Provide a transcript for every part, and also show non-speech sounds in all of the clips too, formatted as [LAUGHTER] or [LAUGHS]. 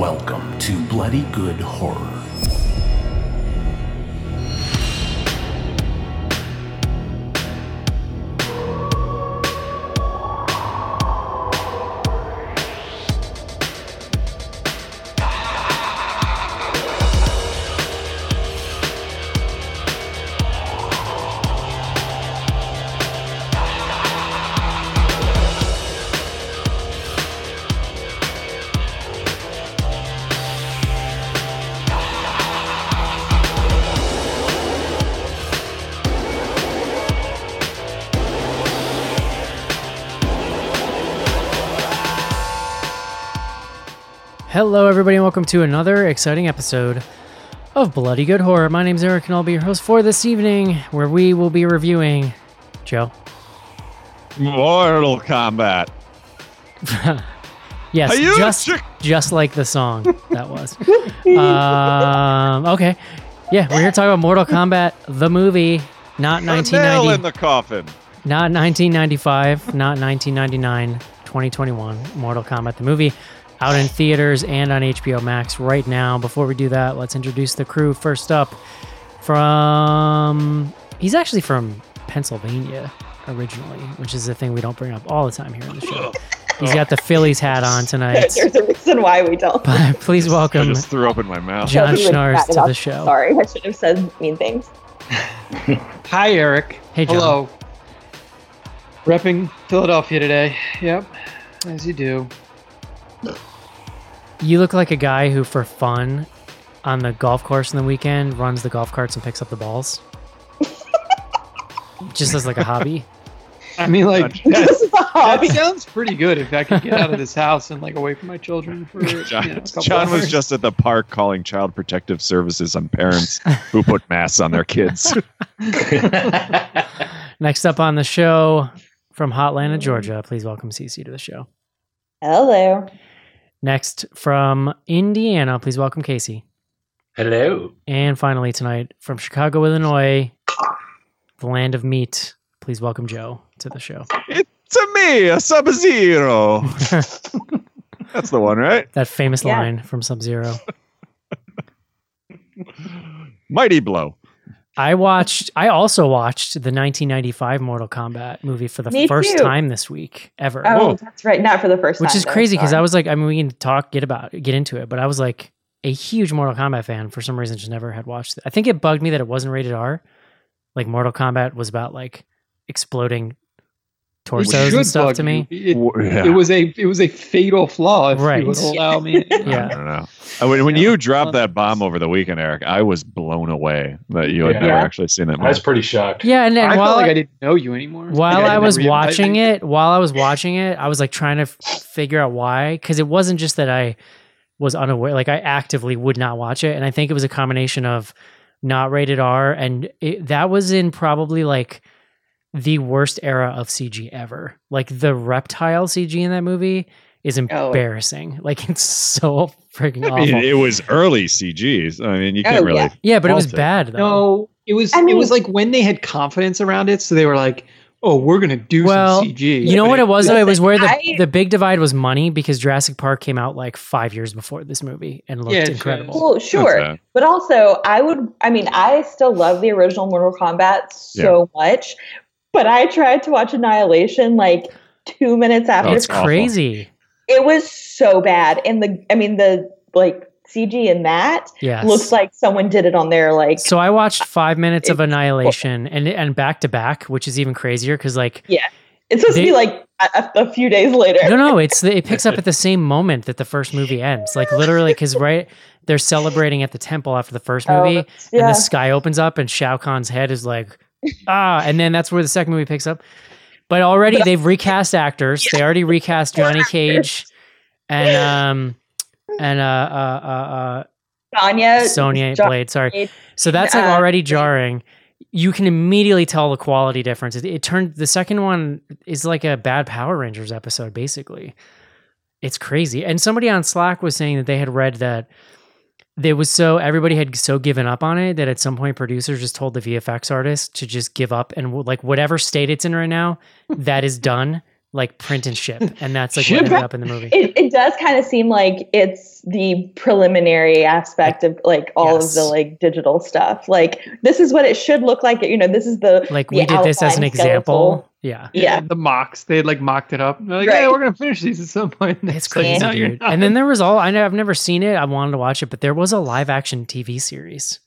Welcome to Bloody Good Horror. Hello, everybody, and welcome to another exciting episode of Bloody Good Horror. My name's Eric, and I'll be your host for this evening, where we will be reviewing Joe. Mortal Kombat. [LAUGHS] Yes, Are you just chick- just like the song that was. [LAUGHS] um, okay, yeah, we're here to talk about Mortal Kombat, the movie, not A nail 1990, in the coffin. not 1995, not 1999, 2021. Mortal Kombat, the movie, out in theaters and on HBO Max right now. Before we do that, let's introduce the crew. First up, from he's actually from Pennsylvania originally, which is a thing we don't bring up all the time here on the show. He's got the Phillies hat on tonight. [LAUGHS] There's a reason why we don't. [LAUGHS] But please I just threw up in my mouth. John Doesn't really Schnars to the show. Sorry, I should have said mean things. [LAUGHS] Hi, Eric. Hey, John. Hello. Repping Philadelphia today. Yep, as you do. You look like a guy who, for fun, on the golf course in the weekend, runs the golf carts and picks up the balls. [LAUGHS] Just as like a hobby. I mean, like this that, is a that hobby. sounds pretty good. If I could get out of this house and like away from my children for [LAUGHS] John, you know, a couple John was just at the park calling child protective services on parents who put masks on their kids. [LAUGHS] Next up on the show from Hotlanta, Georgia, please welcome CC to the show. Hello. Next from Indiana, please welcome Casey. Hello. And finally tonight from Chicago, Illinois, the land of meat, please welcome Joe to the show. it's a me, a Sub Zero. [LAUGHS] That's the one, right? that famous Yeah. line from Sub Zero. [LAUGHS] Mighty Blow. I watched. I also watched the 1995 Mortal Kombat movie for the Me first too. time this week ever, Oh, Whoa. that's right. Not for the first which time. is though, crazy because. I was like, I mean, we can talk, get about, get into it, but I was like a huge Mortal Kombat fan for some reason. Just never had watched it. I think it bugged me that it wasn't rated R. Like Mortal Kombat was about like exploding It torsos and should stuff bug to me. It, yeah. it was a it was a fatal flaw. If Right. you would allow me. [LAUGHS] yeah. I don't know. Uh, When, when you dropped that bomb over the weekend, Eric, I was blown away that you had Yeah. never Yeah. actually seen that I was pretty shocked. Yeah, and then I while felt like I- I didn't know you anymore. while Like, I was never even- watching it, while I was watching it, I was like trying to f- figure out why, because it wasn't just that I was unaware. Like I actively would not watch it, and I think it was a combination of not rated R, and it, that was in probably like the worst era of CG ever. Like the reptile CG in that movie is oh, embarrassing. Like it's so freaking I awful. mean, it was early CGs. I mean, you Oh, can't really. yeah. yeah, but it was it. bad though. No, it was I mean, it was like when they had confidence around it, so they were like, "Oh, we're gonna do Well, some CG." You know what it was though? It was where the, I- the big divide was money because Jurassic Park came out like five years before this movie and looked Yeah, incredible. Well, sure. But also, I would, I mean, I still love the original Mortal Kombat so much, but I tried to watch Annihilation like two minutes after. Oh, It's it's crazy. it was so bad. And the, I mean, the like CG in that Yes. looks like someone did it on their like, so I watched five minutes of It's- Annihilation and and back to back, which is even crazier because like yeah, it's supposed they- to be like a, a few days later. no no it's it picks up at the same moment that the first movie ends. Like literally because [LAUGHS] right they're celebrating at the temple after the first Oh, movie and the sky opens up and Shao Kahn's head is like ah and then that's where the second movie picks up. But already they've recast actors. They already recast Johnny Cage and um and uh uh uh, uh Sonya, Sonya Jo- Blade. Sorry. So that's like Uh, already jarring. You can immediately tell the quality difference. It, it turned the second one is like a bad Power Rangers episode, basically. It's crazy. And somebody on Slack was saying that they had read that there was so everybody had so given up on it that at some point producers just told the VFX artist to just give up and like whatever state it's in right now, that is done. like print and ship, and that's like Ship what ended it? up in the movie. It, it does kind of seem like it's the preliminary aspect of like all Yes. of the like digital stuff. Like this is what it should look like. You know, this is the Like the we did this as an outline example. Skeletal. Yeah. Yeah. The mocks. They had like mocked it up. They're like, Right. yeah, we're gonna finish these at some point. It's like, crazy, no, dude. And then there was all I know I've never seen it. I wanted to watch it, but there was a live action TV series.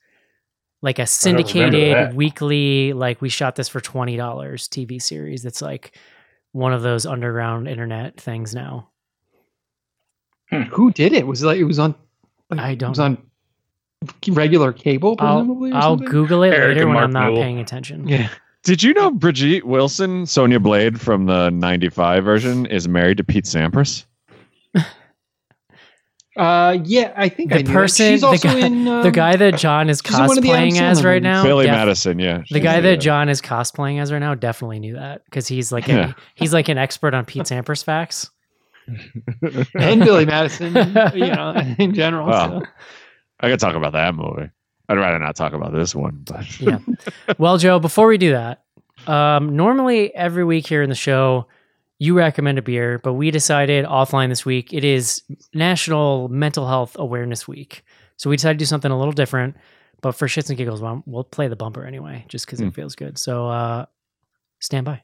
Like a syndicated weekly, like we shot this for twenty dollars TV series that's like one of those underground internet things now. Hmm. who did it? Was it like it was on? Like, I don't it was on regular cable, I'll, or I'll? Google it Eric later when Mark I'm not Newell. paying attention. Yeah. Did you know Bridgette Wilson, Sonya Blade from the '95 version, is married to Pete Sampras? [LAUGHS] Uh, yeah, I think The I knew person- She's the also guy- in um, the guy that John is she's in one of the Adam cosplaying as right now. Billy def- Madison, yeah. The guy in that. John is cosplaying as right now definitely knew that because he's like a, he's like an expert on Pete Sampras facts. and Billy [LAUGHS] Madison, you know, in general. Wow. so. I could talk about that movie. I'd rather not talk about this one, but Yeah. Well, Joe, before we do that, um, normally every week here in the show, you recommend a beer, but we decided offline this week it is National Mental Health Awareness Week. So we decided to do something a little different, but for shits and giggles, well, we'll play the bumper anyway, just because Hmm. it feels good. So uh, stand by.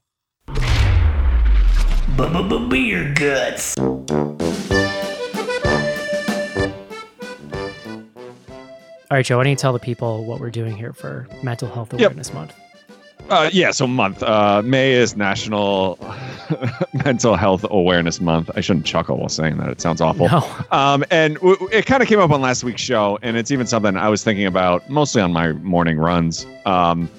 Beer guts. All right, Joe, why don't you tell the people what we're doing here for Mental Health Yep. Awareness Month? Uh, yeah, so month. Uh, May is National [LAUGHS] Mental Health Awareness Month. I shouldn't chuckle while saying that. It sounds awful. No. [LAUGHS] Um, and w- it kind of came up on last week's show, and it's even something I was thinking about mostly on my morning runs. Um,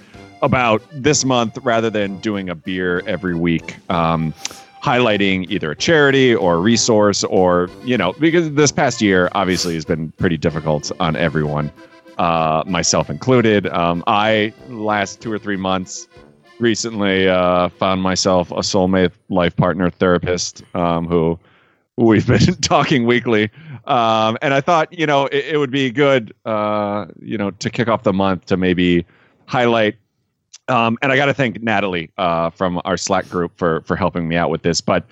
about this month, rather than doing a beer every week, um, highlighting either a charity or a resource, or you know, because this past year obviously has been pretty difficult on everyone, uh, myself included. Um, I last two or three months recently uh, found myself a soulmate life partner therapist um, who we've [LAUGHS] been talking weekly. Um, and I thought, you know, it, it would be good, uh, you know, to kick off the month to maybe highlight. Um, and I got to thank Natalie uh, from our Slack group for for helping me out with this. But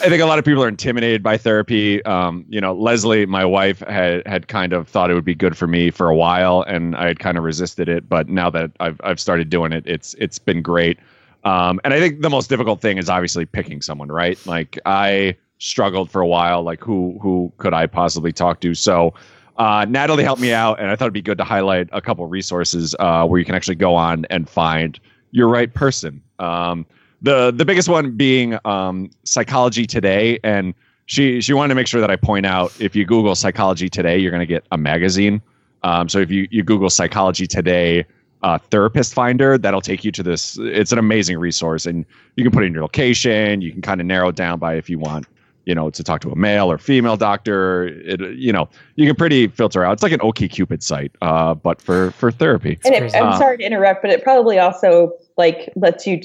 I think a lot of people are intimidated by therapy. Um, you know, Leslie, my wife, had had kind of thought it would be good for me for a while, and I had kind of resisted it. But now that I've I've started doing it, it's it's been great. Um, and I think the most difficult thing is obviously picking someone, right? Like I struggled for a while, like who who could I possibly talk to? So uh, Natalie helped me out, and I thought it'd be good to highlight a couple resources uh, where you can actually go on and find your right person. Um, the the biggest one being um, Psychology Today, and she she wanted to make sure that I point out if you Google Psychology Today, you're going to get a magazine. Um, so if you you Google Psychology Today uh, therapist finder, that'll take you to this. It's an amazing resource, and you can put in your location. You can kind of narrow it down by if you want, you know, to talk to a male or female doctor. It you know you can pretty filter out. It's like an OkCupid site, uh, but for for therapy. And it. I'm Uh, sorry to interrupt, but it probably also like lets you.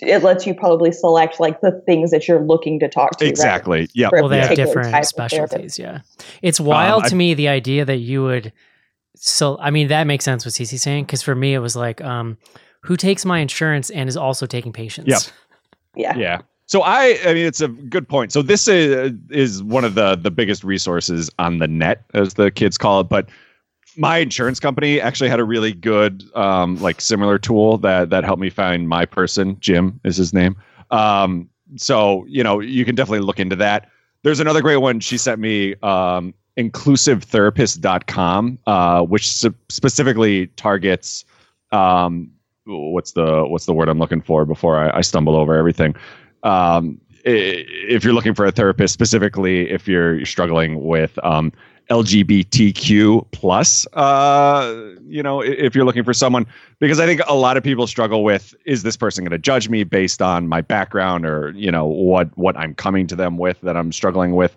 It lets you probably select like the things that you're looking to talk to. right? Exactly. Yeah. Well, they have different specialties. Yeah, it's wild I- to me the idea that you would. So, I mean, that makes sense what Cece saying because for me it was like, um, who takes my insurance and is also taking patients? Yep. Yeah. Yeah. So I, I mean, it's a good point. So this is is one of the the biggest resources on the net, as the kids call it. But my insurance company actually had a really good, um, like similar tool that that helped me find my person. Jim is his name. Um, so you know, you can definitely look into that. There's another great one she sent me. Um, inclusivetherapist.com uh, which specifically targets um, what's the what's the word I'm looking for before I, I stumble over everything. Um, if you're looking for a therapist, specifically if you're struggling with um, LGBTQ plus, uh, you know, if you're looking for someone, because I think a lot of people struggle with: is this person going to judge me based on my background or you know what what I'm coming to them with that I'm struggling with?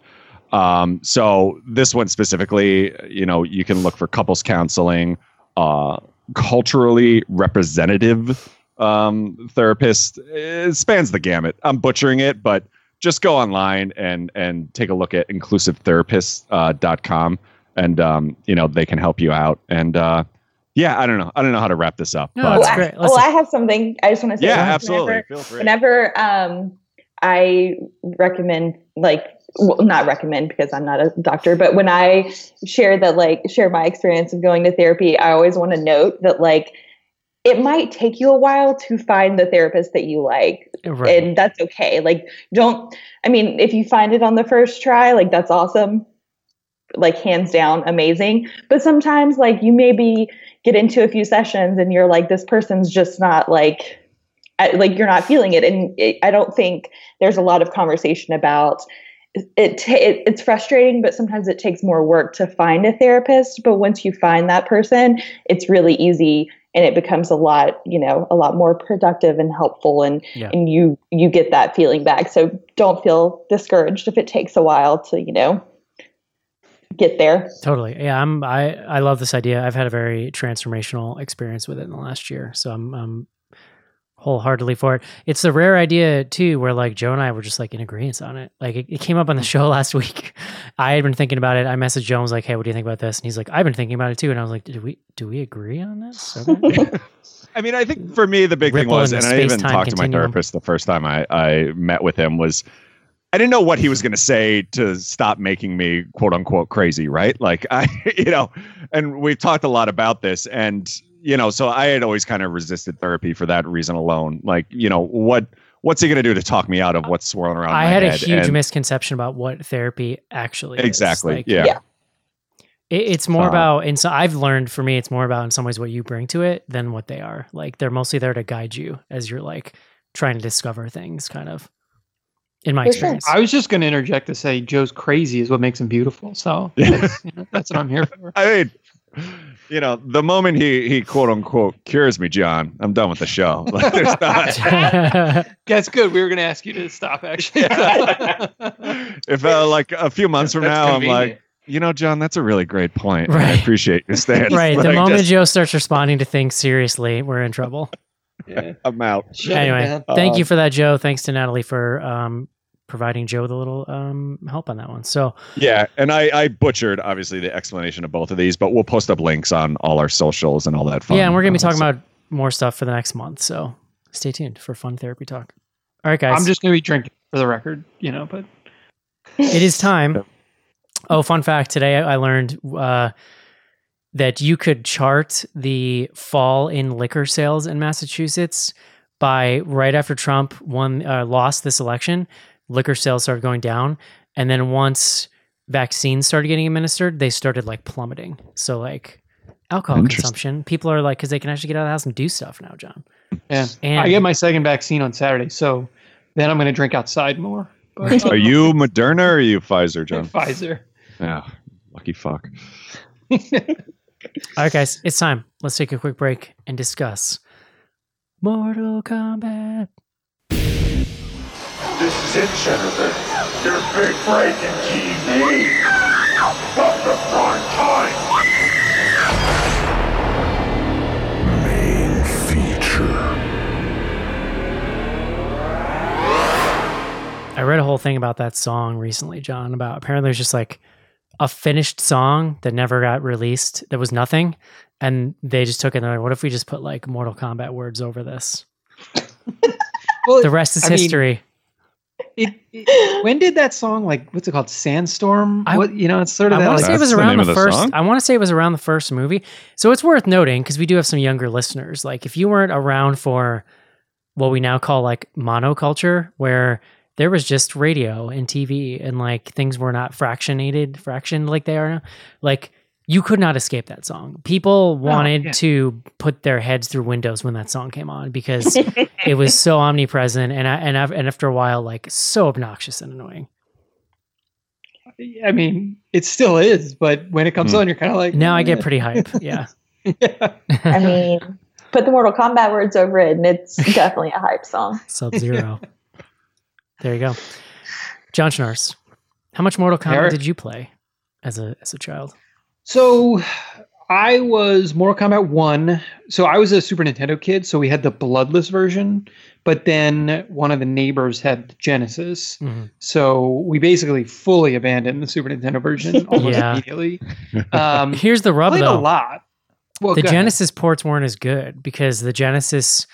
Um, so this one specifically, you know, you can look for couples counseling, uh, culturally representative um, therapist. It spans the gamut. I'm butchering it, but just go online and and take a look at inclusivetherapist.com, and um, you know they can help you out. And uh, yeah, I don't know, I don't know how to wrap this up, No, but that's well, great. I, well, Listen. I have something I just want to say. yeah, whenever- absolutely. Feel free. Whenever um, I recommend like well, not recommend because I'm not a doctor, but when I share that like share my experience of going to therapy, I always want to note that like it might take you a while to find the therapist that you like Right. and that's okay. Like don't i mean if you find it on the first try like that's awesome. Like hands down amazing. But sometimes like you maybe get into a few sessions and you're like this person's just not like I, like you're not feeling it. And it, i don't think there's a lot of conversation about it, ta- it it's frustrating but sometimes it takes more work to find a therapist. But once you find that person it's really easy and it becomes a lot you know a lot more productive and helpful and Yeah. and you you get that feeling back so don't feel discouraged if it takes a while to you know get there Totally. Yeah, I'm I I love this idea. I've had a very transformational experience with it in the last year. So I'm I'm wholeheartedly for it. It's a rare idea too where like Joe and I were just like in agreement on it. Like it, it came up on the [LAUGHS] show last week. I had been thinking about it. I messaged Joe and was like, "Hey, what do you think about this?" And he's like, "I've been thinking about it too." And I was like, "Do we do we agree on this?" Okay. [LAUGHS] I mean, I think for me the big thing was, and I even talked to my continuum. therapist the first time I, I met with him was I didn't know what he was going to say to stop making me quote unquote crazy, right? Like [LAUGHS] I, you know, and we've talked a lot about this, and you know, so I had always kind of resisted therapy for that reason alone. Like, you know, what what's he going to do to talk me out of what's swirling around? I my had a huge And- misconception about what therapy actually is. Exactly. Like, yeah. Yeah. It, it's more Uh, about, and so I've learned for me, it's more about in some ways what you bring to it than what they are. Like they're mostly there to guide you as you're like trying to discover things, kind of. In my For sure. experience, I was just going to interject to say Joe's crazy is what makes him beautiful. So [LAUGHS] that's, you know, that's what I'm here for. I mean, you know, the moment he he quote unquote cures me, John, I'm done with the show. [LAUGHS] Like, there's not. [LAUGHS] That's good. We were going to ask you to stop, actually. [LAUGHS] if uh, like a few months from That's now, I'm like, you know, John, that's a really great point. I appreciate your stance. right. The Like, moment just- Joe starts responding to things seriously, we're in trouble. yeah. I'm out. Shut anyway, down. thank Uh, you for that, Joe. Thanks to Natalie for um, providing Joe with a little um, help on that one. So, Yeah, and I, I butchered obviously the explanation of both of these, but we'll post up links on all our socials and all that fun. yeah, and we're going to be talking about more stuff for the next month. So, stay tuned for fun therapy talk. All right, guys. I'm just going to be drinking for the record, you know, but it is time. [LAUGHS] Oh, fun fact! Today I learned uh, that you could chart the fall in liquor sales in Massachusetts by right after Trump won uh, lost this election, liquor sales started going down, and then once vaccines started getting administered, they started like plummeting. So like alcohol consumption, people are like because they can actually get out of the house and do stuff now, John. yeah. And I get my second vaccine on Saturday. So then I'm going to drink outside more. But, Are [LAUGHS] you Moderna or are you Pfizer, John? [LAUGHS] Pfizer? Yeah, lucky fuck. [LAUGHS] All right, guys, it's time. Let's take a quick break and discuss Mortal Kombat. This is it, Jennifer. Your big break in TV. From the prime time. Main feature. I read a whole thing about that song recently, John. About apparently it was just like a finished song that never got released. There was nothing, and they just took it. And they're like, what if we just put like Mortal Kombat words over this? [LAUGHS] Well, The rest is I mean, history. It, it- when did that song like what's it called Sandstorm? I- what you know, it's sort of I that want to like say it was around the, the first. song? I want to say it was around the first movie. So it's worth noting because we do have some younger listeners. Like if you weren't around for what we now call like monoculture, where there was just radio and TV and like things were not fractionated, fractioned like they are now. Like you could not escape that song. People wanted yeah. to put their heads through windows when that song came on because [LAUGHS] it was so omnipresent and I, and, I, and after a while, like so obnoxious and annoying. I mean, it still is, but when it comes Hmm. on, you're kind of like Now I get eh. pretty hype. [LAUGHS] Yeah. yeah. I mean, put the Mortal Kombat words over it, and it's [LAUGHS] definitely a hype song. Sub Zero. there you go. John Schnars, how much Mortal Kombat Eric? did you play as a as a child? So I was Mortal Kombat 1. So I was a Super Nintendo kid, so we had the bloodless version, but then one of the neighbors had the Genesis. Mhm. So we basically fully abandoned the Super Nintendo version [LAUGHS] almost Yeah. immediately. [LAUGHS] Um, Here's the rub played a lot. Well, the go ahead. Genesis ports weren't as good because the Genesis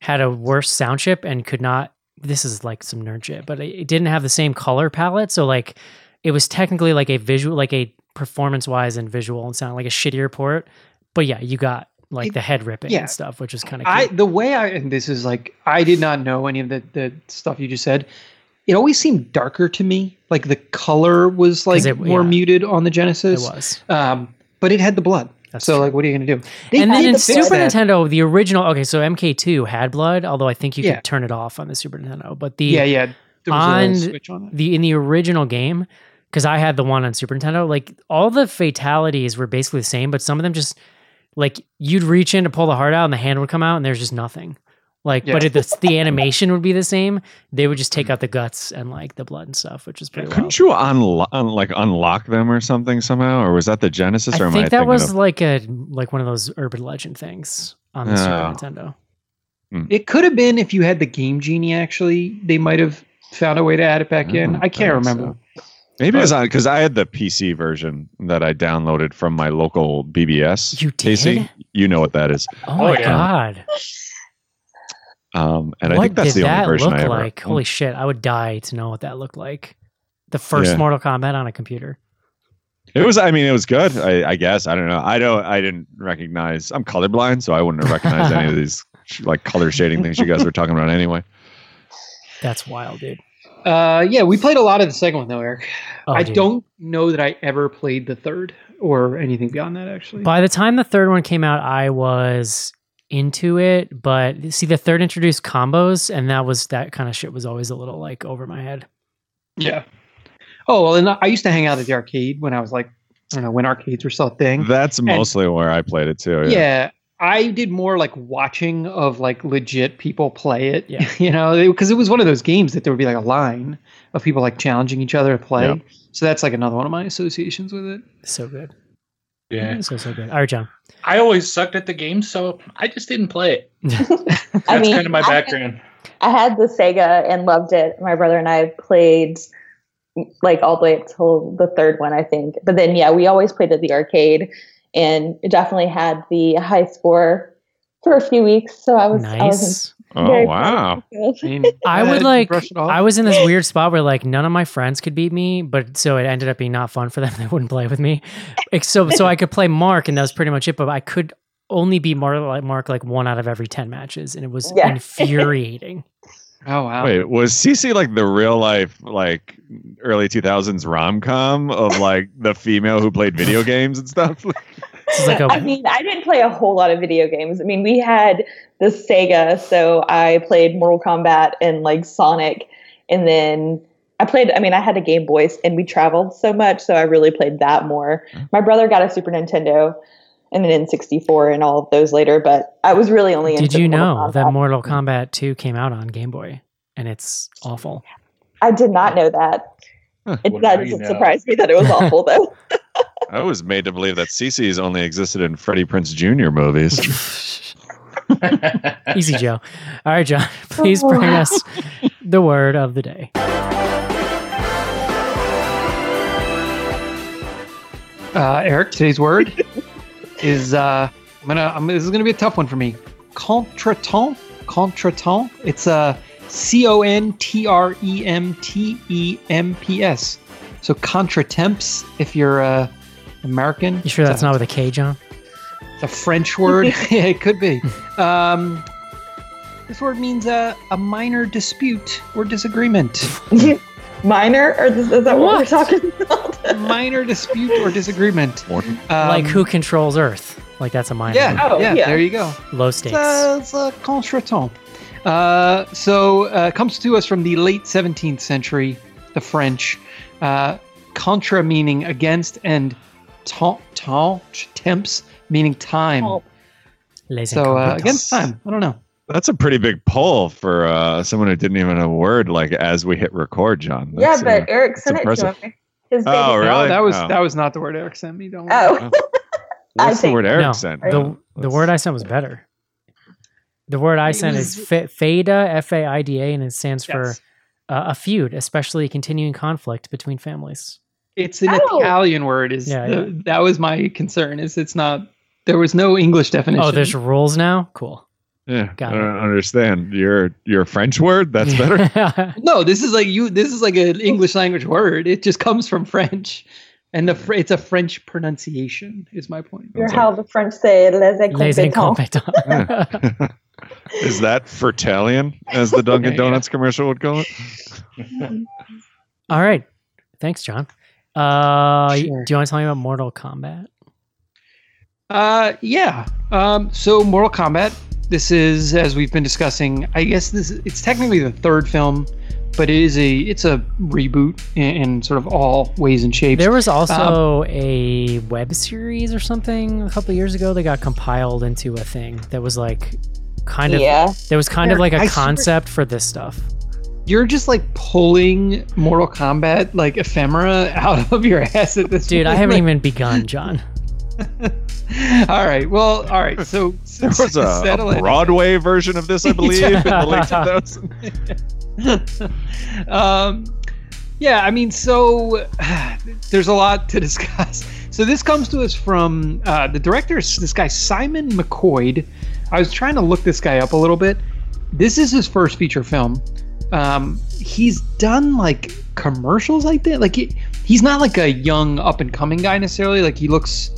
had a worse sound chip and could not this is like some nerd shit, but it didn't have the same color palette. So like it was technically like a visual, like a performance wise and visual and sound like a shittier port. But yeah, you got like It- the head ripping yeah. and stuff, which is kind of I the way I and this is like I did not know any of the the stuff you just said. It always seemed darker to me. Like the color was like it- more yeah. muted on the Genesis. it was. Um, but it had the blood. That's so true. like, what are you gonna do? They and then in to Super that. Nintendo, the original, okay, so MK2 had blood, although I think you Yeah. could turn it off on the Super Nintendo. But the Yeah, yeah. There was on on it. the in the original game because I had the one on Super Nintendo, like all the fatalities were basically the same, but some of them just like you'd reach in to pull the heart out and the hand would come out and there's just nothing. Like, but Yeah. it, the, the animation would be the same. They would just take mm-hmm. out the guts and like the blood and stuff, which is pretty wild. Couldn't you unlo- un- like unlock them or something somehow, or was that the Genesis? or I am think I that thinking was of- like a like one of those urban legend things on the Oh. Super ah. Nintendo. Hmm. It could have been if you had the Game Genie. Actually, they might have found a way to add it back in. Mm, I can't I remember. so. Maybe it's on because I had the PC version that I downloaded from my local BBS. You did? Casey, you know what that is. Oh my yeah. god! Um, and I think that's did the only that version look I ever. like? Holy shit! I would die to know what that looked like. The first Yeah. Mortal Kombat on a computer. It was. I mean, it was good. I, I guess. I don't know. I don't. I didn't recognize. I'm colorblind, so I wouldn't have recognized any of [LAUGHS] these like color shading things you guys were talking about anyway. That's wild, dude. Uh, yeah, we played a lot of the second one though, Eric. Oh, I dude. don't know that I ever played the third or anything beyond that. Actually, By the time the third one came out, I was into it, but see, the third introduced combos, and that was that kind of shit was always a little like over my head. yeah. Oh well, and I used to hang out at the arcade when I was like, I don't know, when arcades were still a thing. That's mostly where I played it too. yeah. Yeah. I did more like watching of like legit people play it. Yeah. [LAUGHS] you know, because it was one of those games that there would be like a line of people like challenging each other to play. Yeah. So that's like another one of my associations with it. So good. Yeah. So so good. All right, John. I always sucked at the game, so I just didn't play it. [LAUGHS] That's I mean, kind of my I- background. I had the Sega and loved it. My brother and I played like all the way up till the third one, I think. But then, yeah, we always played at the arcade, and it definitely had the high score for a few weeks. So I was, I was Nice. Oh wow. I, mean, [LAUGHS] I would like. brush it off. I was in this weird spot where like none of my friends could beat me, but so it ended up being not fun for them. [LAUGHS] They wouldn't play with me. So so I could play Mark, and that was pretty much it. But I could only beat Mark like Mark like one out of every ten matches, and it was Yeah. [LAUGHS] infuriating. Oh wow. Wait, was CC like the real life, like early 2000s rom com of like [LAUGHS] the female who played video games and stuff? [LAUGHS] This is like a I mean, I didn't play a whole lot of video games. I mean, we had the Sega, so I played Mortal Kombat and like Sonic, and then I played. I mean, I had a Game Boy, and we traveled so much, so I really played that more. My brother got a Super Nintendo and an N64 and all of those later, but I was really only. Did you Mortal know that Mortal Kombat 2 came out on Game Boy and it's awful? I did not know that. It, Well, that now doesn't know. surprise me that it was awful though. [LAUGHS] I was made to believe that CC's only existed in Freddie Prinze Jr. movies. [LAUGHS] Easy, Joe. All right, John, [LAUGHS] please bring us the word of the day. Uh, Eric, today's word is uh, I'm gonna. I'm, this is gonna be a tough one for me. Contretemps. Contretemps. It's uh, C O N T R E M T E M P S. So contretemps. If you're uh, American, You sure that's a- not with a K, John? It's a French word. [LAUGHS] yeah, it could be. [LAUGHS] Um, this word means uh, a minor dispute or disagreement. [LAUGHS] Minor, or is, is that what, we're talking about? [LAUGHS] Minor dispute or disagreement. Um, like who controls Earth? Like that's a minor. Yeah, Oh, yeah, yeah. There you go. Low It's stakes. a, it's a contretemps. Uh, so uh, comes to us from the late 17th century, the French. Uh, contra meaning against, and temps, temps, temps meaning time. Les So uh, against time. I don't know. That's a pretty big pull for uh, someone who didn't even have a word like as we hit record, John. yeah, but uh, Eric sent it to impressive. him. His baby. Oh, No, really? that was Oh. that was not the word Eric sent me. Don't worry. Oh, [LAUGHS] what's I the think- word Eric no, sent? the, Oh, the word I sent was better. The word I sent is was- fa- FAIDA, F A I D A, and it stands Yes. for uh, a feud, especially continuing conflict between families. It's an Oh. Italian word. Is Yeah, the- yeah. that was my concern? Is it's not? There was no English definition. Oh, there's rules now? Cool. Yeah, Got I don't understand. Your your French word that's better. better. [LAUGHS] [LAUGHS] No, this is like you. This is like an English language word. It just comes from French, and the fr- it's a French pronunciation. Is my point. You're how the French say les Les incompetents. incompetents. [LAUGHS] Is that Fertalian, as the Dunkin' Yeah, yeah. Donuts commercial would call it? All right. Thanks, John. Uh, Sure. Do you want to tell me about Mortal Kombat? Uh, yeah. Um, so Mortal Kombat. This is, as we've been discussing. I guess this it's technically the third film, but it is a it's a reboot in, in sort of all ways and shapes. There was also Um, a web series or something a couple years ago that got compiled into a thing that was like kind of Yeah. there was kind of like a I swear- concept for this stuff. You're just like pulling Mortal Kombat like ephemera out of your ass at this Dude, I haven't Like, even begun, John. [LAUGHS] all right. Well, all right. So There was a, a in. Broadway version of this, I [LAUGHS] believe, in the late 2000s. [LAUGHS] um, yeah, I mean, so [SIGHS] there's a lot to discuss. So this comes to us from uh, the director, is this guy Simon McQuoid. I was trying to look this guy up a little bit. This is his first feature film. Um, he's done like commercials like that. Like he, he's not like a young up and coming guy necessarily. Like he looks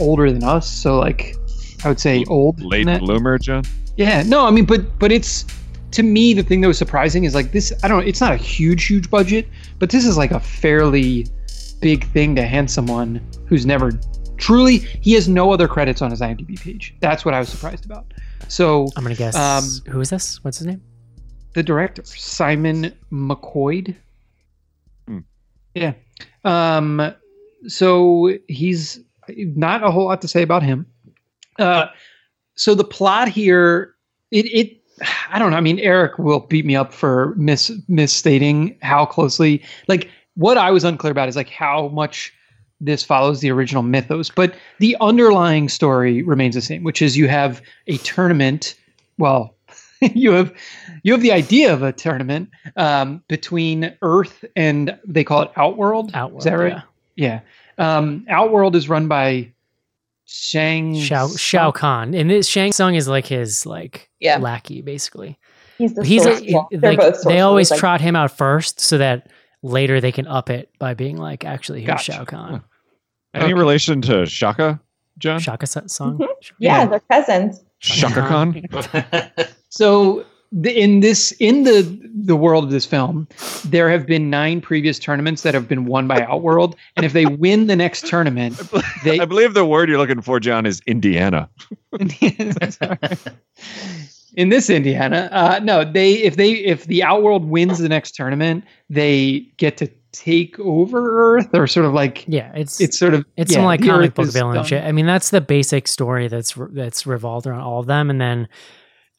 older than us. So like I would say old. Late that. bloomer, John. Yeah, no, I mean, but but it's to me the thing that was surprising is like this. I don't. know, It's not a huge, huge budget, but this is like a fairly big thing to hand someone who's never truly. He has no other credits on his IMDb page. That's what I was surprised about. So I'm gonna guess. Um, who is this? What's his name? the director Simon McQuoid. Hmm. Yeah. Um. So he's not a whole lot to say about him. Uh. So the plot here, it it. I don't know. I mean, Eric will beat me up for mis misstating how closely. Like what I was unclear about is like how much this follows the original mythos, but the underlying story remains the same, which is you have a tournament. Well, [LAUGHS] you have you have the idea of a tournament um, between Earth and they call it Outworld. Outworld. Is that right? yeah. Yeah. Um, Outworld is run by Shang Shao Shao Kahn, and this Shang Tsung is like his like Yeah. lackey, basically. He's the He's a, well, they're like both they always like- trot him out first, so that later they can up it by being like, actually, here's Gotcha. Shao Kahn, Any Okay. relation to Shaka, John? Shaka Sa- song. Mhm. Yeah, they're cousins. Chaka Khan? [LAUGHS] So the, in this in the the world of this film, there have been nine previous tournaments that have been won by Outworld, and if they win the next tournament, they I believe the word you're looking for, John, is Indiana. [LAUGHS] in this Indiana, uh, no, they if they if the Outworld wins the next tournament, they get to take over Earth, or sort of like Yeah, it's it's sort of it's yeah, some like comic Earth book villain done. shit. I mean, that's the basic story that's re- that's revolved around all of them, and then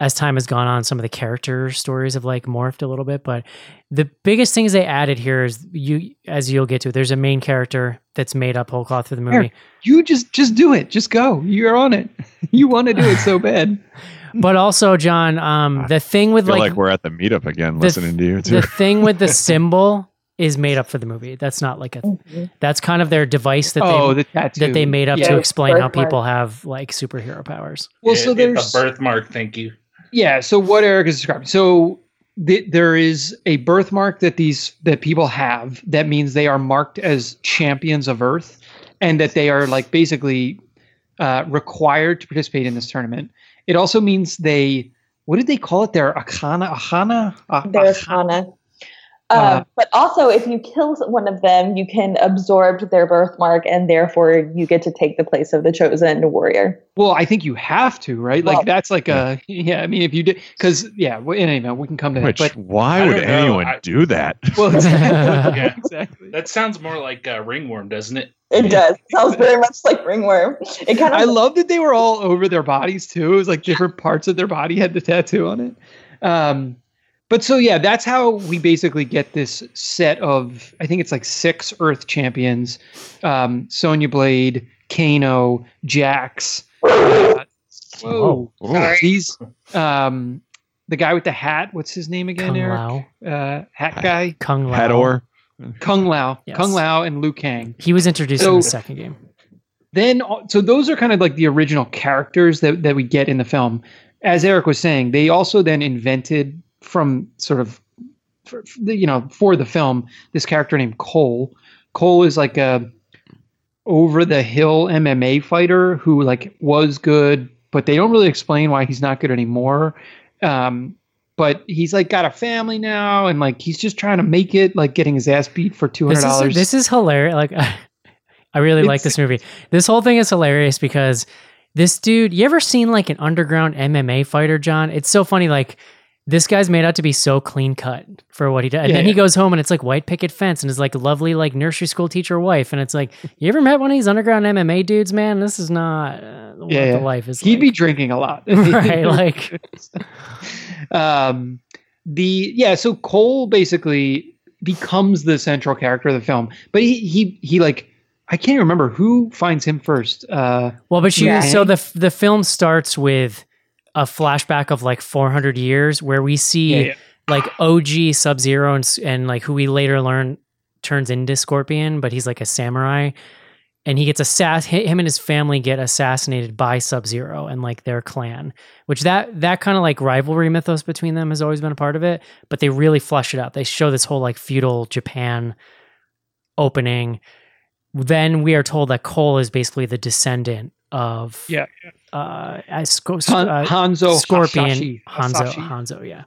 as time has gone on, some of the character stories have like morphed a little bit. But the biggest things they added here is you, as you'll get to, there's a main character that's made up whole cloth for the movie. Eric, You just just do it. Just go. You're on it. [LAUGHS] You want to do it so bad. [LAUGHS] But also, John, um, the thing I with feel like, like, we're at the meetup again the- listening to you, too. the thing with the [LAUGHS] symbol is made up for the movie. That's not like a Mhm. that's kind of their device that oh, they the that they made up Yeah. to explain how people have like superhero powers. Well, so It- there's it's a birthmark. Thank you. Yeah. So what Eric is describing. So th- there is a birthmark that these that people have that means they are marked as champions of Earth, and that they are like basically uh, required to participate in this tournament. It also means they. What did they call it? Their akana, ahana, Ah- There's ahana? Hana. Uh, Uh, but also, if you kill one of them, you can absorb their birthmark, and therefore you get to take the place of the chosen warrior. Well, I think you have to, right? Like Well- that's like a yeah. [LAUGHS] I mean, if you did, because yeah. well, In any event, we can come to that. Which, But why would know. anyone I- do that? [LAUGHS] well, [LAUGHS] exactly. Yeah. exactly. That sounds more like uh, ringworm, doesn't it? It does. Sounds very much like ringworm. It kind of I love that they were all over their bodies too. It was like different parts of their body had the tattoo on it. Um, but so yeah, that's how we basically get this set of I think it's like six Earth champions: um, Sonya Blade, Kano, Jax. Uh, whoa, Oh, these um, the guy with the hat. What's his name again? Kung Eric? Lao, Uh, hat guy. Kung Lao. Hador. Kung Lao. Yes. Kung Lao and Liu Kang. He was introduced in the second game. then uh, so those are kind of like the original characters that, that we get in the film as Eric was saying, they also then invented from sort of, for, you know, for the film, this character named Cole. Cole is like a over the hill MMA fighter who like was good, but they don't really explain why he's not good anymore. Um, but he's like got a family now, and like he's just trying to make it, like getting his ass beat for two hundred This is, dollars. this is hilarious. Like, [LAUGHS] I really like this movie. This whole thing is hilarious because this dude. You ever seen like an underground MMA fighter, John? It's so funny. Like, this guy's made out to be so clean cut for what he does, and Yeah, then he goes home and it's like white picket fence and his like lovely like nursery school teacher wife, and it's like, you ever met one of these underground MMA dudes, man? This is not uh, what Yeah, yeah. the life is. He'd like. be drinking a lot, [LAUGHS] right, like [LAUGHS] um, the yeah. So Cole basically becomes the central character of the film, but he he he like I can't even remember who finds him first. Uh, Well, but you Yeah. so the the film starts with a flashback of like 400 years where we see Yeah, yeah. like OG Sub Zero and, and like who we later learn turns into Scorpion, but he's like a samurai, and he gets assass. hi- Him and his family get assassinated by Sub Zero and like their clan, which that that kind of like rivalry mythos between them has always been a part of it. But they really flesh it out. They show this whole like feudal Japan opening. Then we are told that Cole is basically the descendant of Yeah, uh, as Sco- Han- uh, Hanzo Scorpion Hasashi. Hanzo Hasashi. Hanzo yeah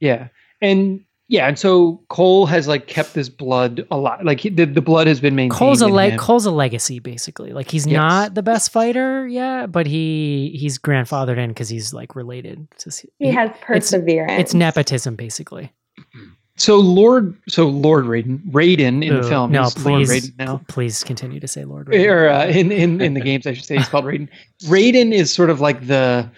Yeah, and yeah, and so Cole has like kept this blood alive. Like he, the the blood has been maintained. Cole's a in le- Cole's a legacy basically like he's Yes. not the best fighter yeah but he he's grandfathered in because he's like related to s- He has perseverance. it's nepotism basically So Lord, so Lord Raiden, Raiden in the film no please Raiden now. please continue to say Lord Raiden. or uh, in, in in the [LAUGHS] games, I should say, he's called Raiden. Raiden is sort of like the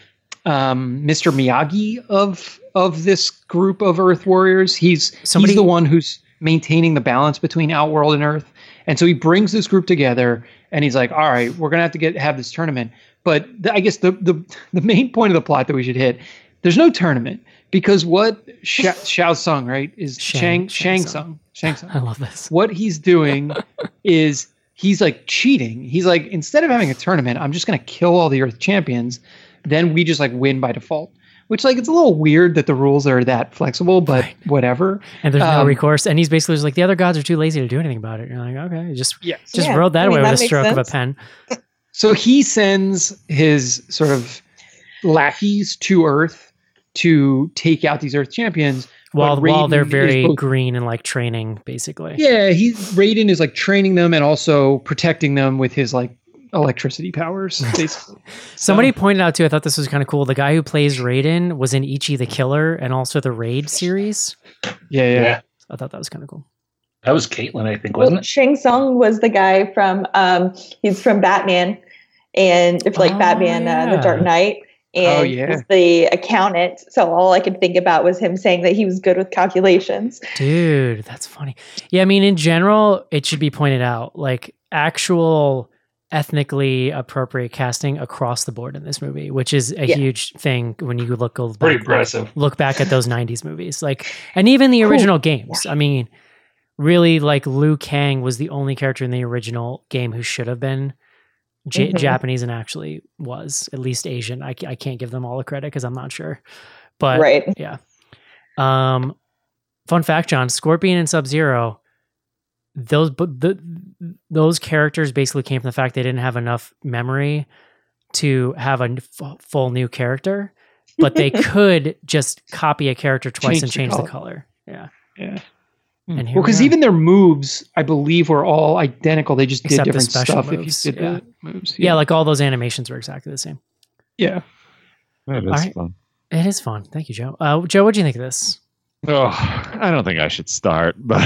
um, Mr. Miyagi of of this group of Earth warriors. He's Somebody- he's the one who's maintaining the balance between Outworld and Earth, and so he brings this group together, and he's like, "All right, we're gonna have to get have this tournament." But the, I guess the the the main point of the plot that we should hit, there's no tournament because what Sha, [LAUGHS] Shao Tsung right is Shang- Shang Shang Shang Tsung. Tsung Shang Tsung [LAUGHS] I love this what he's doing [LAUGHS] is he's like cheating. He's like, instead of having a tournament, I'm just gonna kill all the Earth champions. Then we just like win by default. Which like it's a little weird that the rules are that flexible, but whatever. and there's no um, recourse and he's basically just like the other gods are too lazy to do anything about it you're like okay just Yes. just Yeah, wrote that I mean, away that with a makes stroke of a pen So he sends his sort of lackeys to Earth to take out these Earth champions. while while they're Raiden is very both- green and like training basically Yeah, he's Raiden is like training them and also protecting them with his like electricity powers, [LAUGHS] basically. Somebody So- pointed out too. I thought this was kind of cool. The guy who plays Raiden was in Ichi the Killer and also the Raid series. yeah, yeah. Yeah. I thought that was kind of cool. That was Caitlin, I think, wasn't it? Shang Tsung was the guy from um he's from Batman and it's like Oh, Batman uh, the. Dark Knight Oh, and Oh, yeah. he's the accountant. So all I could think about was him saying that he was good with calculations. Dude, that's funny. Yeah, I mean, in general, it should be pointed out like actual ethnically appropriate casting across the board in this movie, which is a Yeah. huge thing when you look go Pretty back, impressive. look back at those 90s movies. Like, and even the Cool. original games. I mean, really, like Liu Kang was the only character in the original game who should have been J- Mhm. Japanese and actually was at least Asian. I, I can't give them all the credit because I'm not sure. But right. yeah. Um, fun fact, John: Scorpion and Sub Zero. Those but the those characters basically came from the fact they didn't have enough memory to have a f- full new character, but they [LAUGHS] could just copy a character twice Change and the change the color. color. Yeah, Yeah. And well, because are. even their moves, I believe, were all identical. They just did Except the different special stuff moves, if you did yeah. the moves. yeah, like all those animations were exactly the same. yeah. That is Alright. fun. It is fun. Thank you, Joe. Uh, Joe, what do you think of this? Oh, I don't think I should start, [LAUGHS] but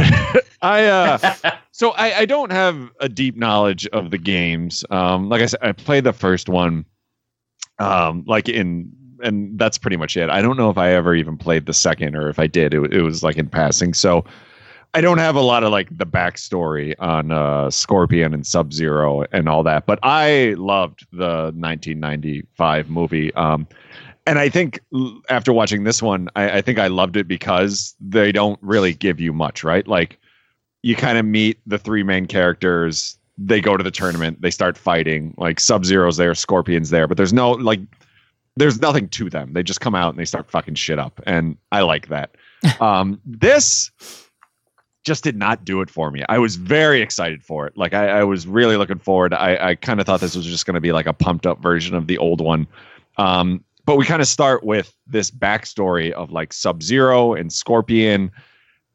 I uh so I, I don't have a deep knowledge of the games. Um like I said, I played the first one um like in and that's pretty much it. I don't know if I ever even played the second or if I did, it, it was like in passing. So I don't have a lot of like the backstory on uh Scorpion and Sub Zero and all that, but I loved the 1995 movie. Um and I think after watching this one, I, I think I loved it because they don't really give you much, right? Like you kind of meet the three main characters. They go to the tournament. They start fighting. Like Sub Zero's there, Scorpion's there, but there's no like there's nothing to them. They just come out and they start fucking shit up, and I like that. [LAUGHS] um, this just did not do it for me. I was very excited for it. Like I, I was really looking forward. I, I kind of thought this was just going to be like a pumped up version of the old one. Um, but we kind of start with this backstory of like Sub Zero and Scorpion,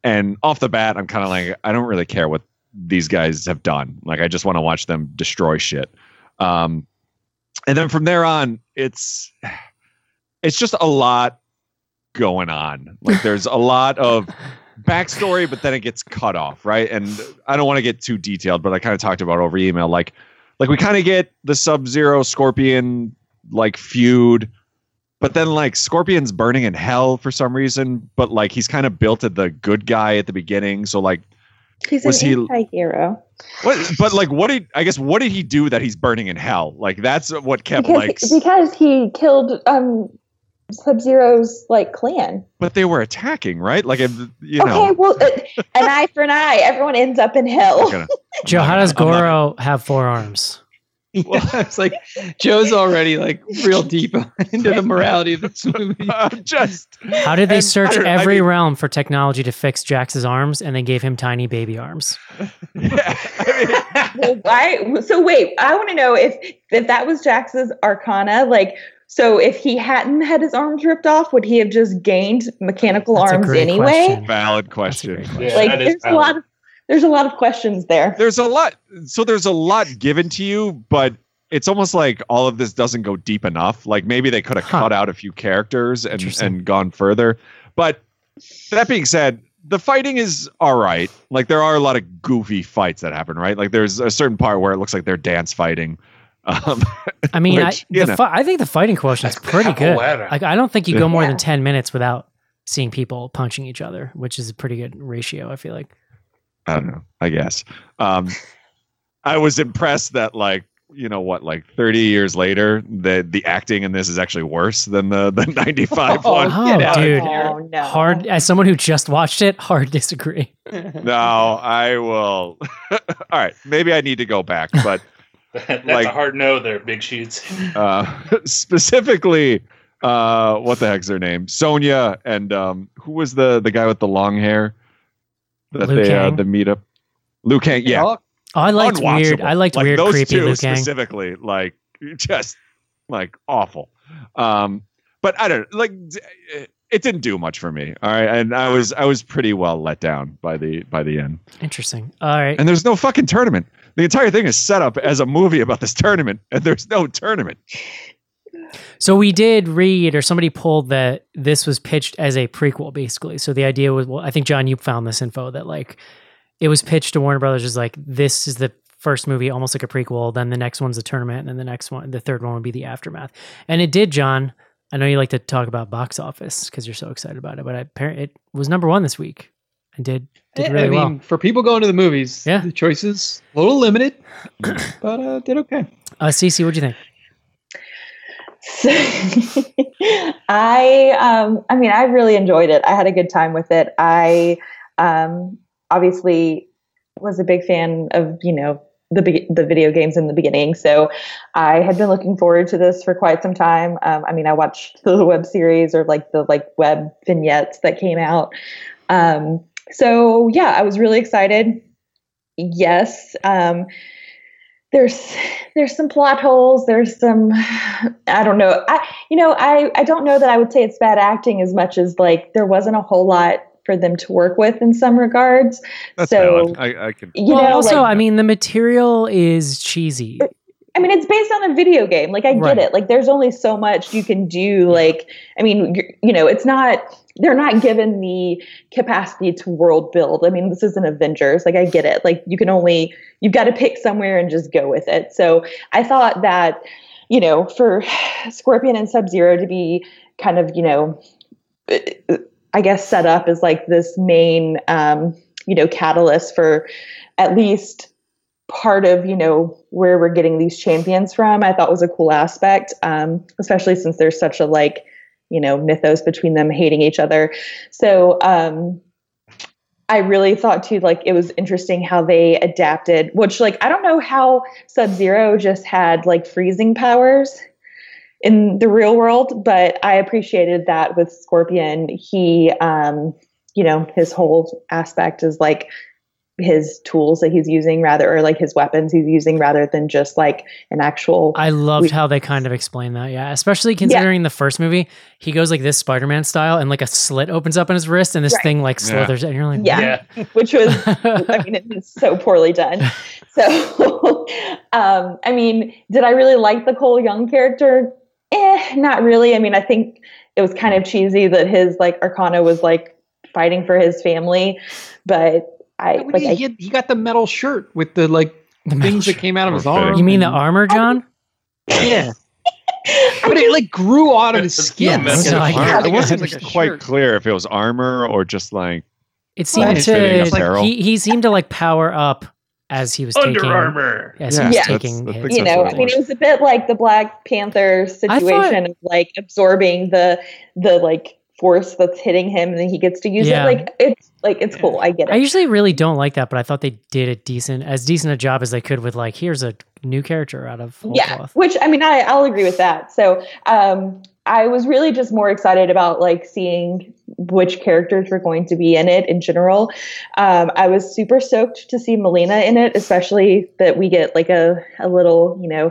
and off the bat, I'm kind of like, I don't really care what these guys have done. Like I just want to watch them destroy shit. Um, and then from there on, it's it's just a lot going on. Like there's a lot of [LAUGHS] backstory, but then it gets cut off, right? And I don't want to get too detailed, but I kind of talked about over email. Like, like we kind of get the Sub Zero Scorpion like feud, but then like Scorpion's burning in hell for some reason. But like he's kind of built at the good guy at the beginning, so like He's Was an he- anti-hero. what? But like what did I guess what did he do that he's burning in hell? Like that's what kept Because, like. because he killed um Sub Zero's like clan. But they were attacking, right? Like if you okay, well, uh, an eye for an eye. Everyone ends up in hell. Gonna- [LAUGHS] Joe, how does gonna- not Goro have four arms? [LAUGHS] Yeah, it's like Joe's already like real deep [LAUGHS] into the morality of this movie. I'm just How did they And search don't- I every mean- realm for technology to fix Jax's arms and they gave him tiny baby arms? yeah, I mean, well, why? So wait, I want to know if if that was Jax's Arcana, like. So if he hadn't had his arms ripped off, would he have just gained mechanical That's a arms great anyway? question. valid That's a question. great question. Yeah, Like that is there's a lot of there's a lot of questions there. There's a lot. So there's a lot given to you, but it's almost like all of this doesn't go deep enough. Like maybe they could have Huh. cut out a few characters and and gone further. But that being said, the fighting is all right. Like there are a lot of goofy fights that happen, right? Like there's a certain part where it looks like they're dance fighting. Um, I mean, I, Which, you the fi- I think the fighting quotient is pretty good. Like, I don't think you go more Yeah. than 10 minutes without seeing people punching each other, which is a pretty good ratio, I feel like. I don't know. I guess. Um, I was impressed that like you know what, like 30 years later, the the acting in this is actually worse than the the [LAUGHS] 95 Oh, one. Oh, get out of dude. here. Oh no. Hard, as someone who just watched it, hard disagree. No, I will. [LAUGHS] All right, maybe I need to go back, but That's Like- a hard no there, Big Sheets. [LAUGHS] uh, specifically, uh, what the heck's their name? Sonya and um, who was the the guy with the long hair that Liu they uh, Kang. the meetup? Liu Kang, yeah, Oh, Oh, I liked weird. I liked like weird, those creepy two Liu Kang. specifically, like just like awful. Um, but I don't like it didn't do much for me. All right, and I was I was pretty well let down by the by the end. Interesting. All right. And there's no fucking tournament. The entire thing is set up as a movie about this tournament, and there's no tournament. So we did read, or somebody pulled that this was pitched as a prequel, basically. So the idea was, well, I think John, you found this info that like it was pitched to Warner Brothers as like this is the first movie, almost like a prequel. Then the next one's the tournament, and then the next one, the third one would be the aftermath. And it did, John. I know you like to talk about box office because you're so excited about it, but I, it was number one this week and did did really I mean, well. for people going to the movies, Yeah. the choices a little limited, [CLEARS THROAT] but uh, did okay. Uh, Cece, what'd you think? So, [LAUGHS] I um I mean I really enjoyed it. I had a good time with it. I um obviously was a big fan of, you know, the the video games in the beginning. So I had been looking forward to this for quite some time. Um, I mean, I watched [LAUGHS] the web series or like the like web vignettes that came out. Um, so yeah, I was really excited. Yes, um, there's there's some plot holes. There's some I don't know. I you know I I don't know that I would say it's bad acting as much as like there wasn't a whole lot for them to work with in some regards. That's So- valid. I, I can. You well, know, also, like, I mean, the material is cheesy. I mean, it's based on a video game. Like, I Right. get it. Like, there's only so much you can do. Like, I mean, you know, it's not, they're not given the capacity to world build. I mean, this isn't Avengers. Like, I get it. Like, you can only, you've got to pick somewhere and just go with it. So I thought that, you know, for Scorpion and Sub Zero to be kind of, you know, I guess set up as like this main, um, you know, catalyst for at least part of you know where we're getting these champions from i thought was a cool aspect um, especially since there's such a like you know mythos between them hating each other so um, i really thought too like it was interesting how they adapted which like i don't know how sub zero just had like freezing powers in the real world. But I appreciated that with Scorpion. He, um, you know, his whole aspect is like his tools that he's using rather or like his weapons he's using rather than just like an actual I loved We- how they kind of explain that. Yeah, especially considering the first movie, he goes like this Spider-Man style, and like a slit opens up in his wrist, and this Right. thing like Yeah. slithers, and you're like, Yeah. Yeah. [LAUGHS] which was? [LAUGHS] I mean, it's so poorly done. [LAUGHS] So, um, I mean, did I really like the Cole Young character? Eh, not really. I mean, I think it was kind of cheesy that his like Arcana was like fighting for his family, but I What like do you- I, he, had, he got the metal shirt with the like The metal things that came out of his arm. You mean the armor, John? Yeah. [LAUGHS] but it like grew out of his skin. the Yes. metal No, I shirt. get it it. wasn't Like quite shirt. clear if it was armor or just like It seemed Well, it's fitting to apparel. he he seemed to like power up as he was taking. Under taking Armour. as Yeah, he was that's- taking I his, you know, I mean, it was a bit like the Black Panther situation of like absorbing the the like force that's hitting him, and then he gets to use Yeah. it. Like it's like it's cool. I get it. I usually really don't like that, but I thought they did a decent, as decent a job as they could with like, here's a new character out of yeah cloth. which i mean I, i'll agree with that so um i was really just more excited about like seeing which characters were going to be in it in general um i was super stoked to see Mileena in it especially that we get like a, a little you know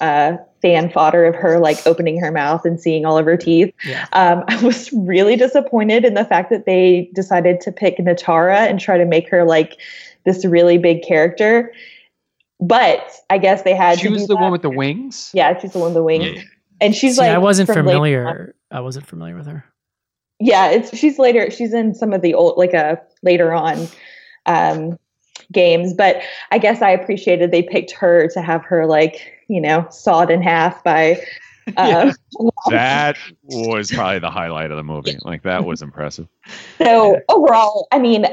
uh fan fodder of her like opening her mouth and seeing all of her teeth Yeah. um, [LAUGHS] I was really disappointed in the fact that they decided to pick Nitara and try to make her like this really big character. But I guess they had She to was do the that. one with the wings. Yeah, she's the one with the wings. Yeah. And she's See, like I wasn't from later on. familiar. I wasn't familiar with her. Yeah, it's she's later she's in some of the old like uh later on um games, but I guess I appreciated they picked her to have her like, you know, sawed in half by [LAUGHS] uh, [LAUGHS] that was probably the highlight of the movie. Like that was impressive. So overall, I mean,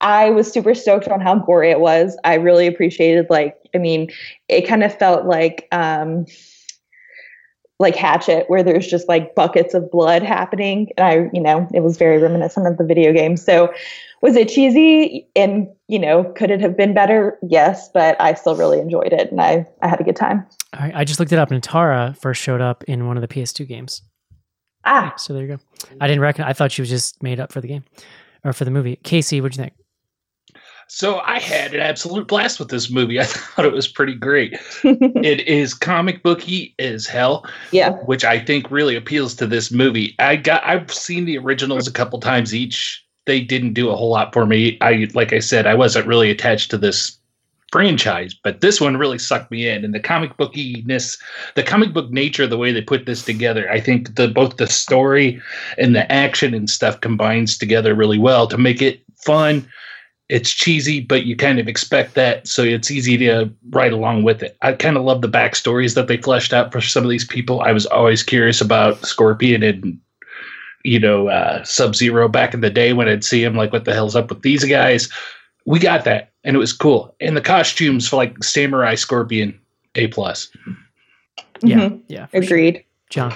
I was super stoked on how gory it was. I really appreciated like, I mean, it kind of felt like um like Hatchet, where there's just like buckets of blood happening. And I, you know, it was very reminiscent of the video game. So was it cheesy? And, you know, could it have been better? Yes, but I still really enjoyed it and I, I had a good time. All right, I just looked it up, and Tara first showed up in one of the PS2 games. Ah, So there you go. I didn't reckon. I thought she was just made up for the game or for the movie. Casey, what'd you think? So I had an absolute blast with this movie. [LAUGHS] I thought it was pretty great. [LAUGHS] it is comic booky as hell, yeah. which I think really appeals to this movie. I got I've seen the originals a couple times each. They didn't do a whole lot for me. I like I said, I wasn't really attached to this franchise, but this one really sucked me in. And the comic bookiness, the comic book nature, of the way they put this together, I think the both the story and the action and stuff combines together really well to make it fun. It's cheesy, but you kind of expect that, so it's easy to ride along with it. I kind of love the backstories that they fleshed out for some of these people. I was always curious about Scorpion and you know uh, Sub Zero back in the day when I'd see him, like, what the hell's up with these guys? We got that, and it was cool. And the costumes for like Samurai Scorpion, a plus. Yeah, Mhm. yeah, for sure. Agreed. John.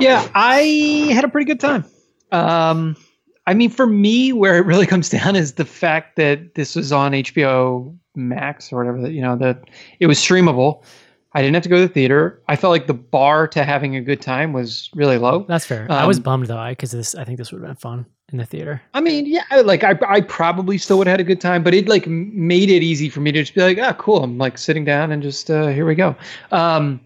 Yeah, I had a pretty good time. Um, I mean, for me, where it really [LAUGHS] comes down is the fact that this was on HBO Max or whatever. that You know, that it was streamable. I didn't have to go to the theater. I felt like the bar to having a good time was really low. That's fair. I was Um, bummed though, because this. I think this would have been fun in the theater. I mean, yeah, like I, I probably still would have had a good time, but it like made it easy for me to just be like, ah, cool. I'm like sitting down and just uh, here we go. Um,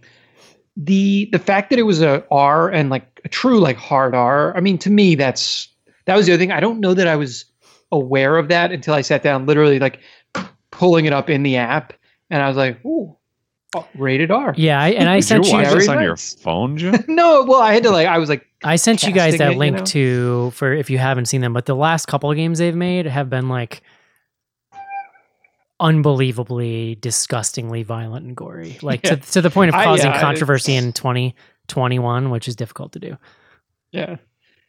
the the fact that it was a R and like a true like hard R. I mean, to me, that's that was the other thing. I don't know that I was aware of that until I sat down, literally like pulling it up in the app, and I was like, ooh, oh, rated R. Yeah, I, and I Did sent you you. watch Very this on your phone, Jim? [LAUGHS] no, well, I had to like, I was like, I sent you guys that it, you link know? to for if you haven't seen them, but the last couple of games they've made have been like unbelievably disgustingly violent and gory. Like Yeah. to, to the point of I- causing yeah, controversy in 2021, which is difficult to do. Yeah.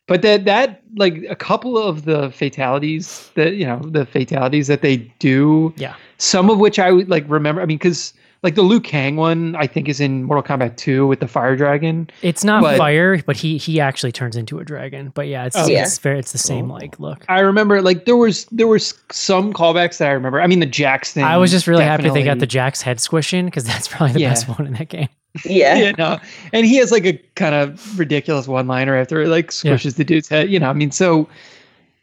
But that that like a couple of the fatalities that you know the fatalities that they do, Yeah. Some of which I would like remember. I mean, because like the Liu Kang one, I think is in Mortal Kombat 2 with the fire dragon. It's not But- fire, but he he actually turns into a dragon. But yeah, it's Oh. Yeah. it's fair. It's the same oh. like look. I remember like there was there was some callbacks that I remember. I mean, the Jax thing. I was just really happy they got the Jax's head squishing because that's probably the Yeah. best one in that game. [LAUGHS] Yeah. you know, and he has like a kind of ridiculous one-liner after it like squishes the dude's head. You know, I mean, so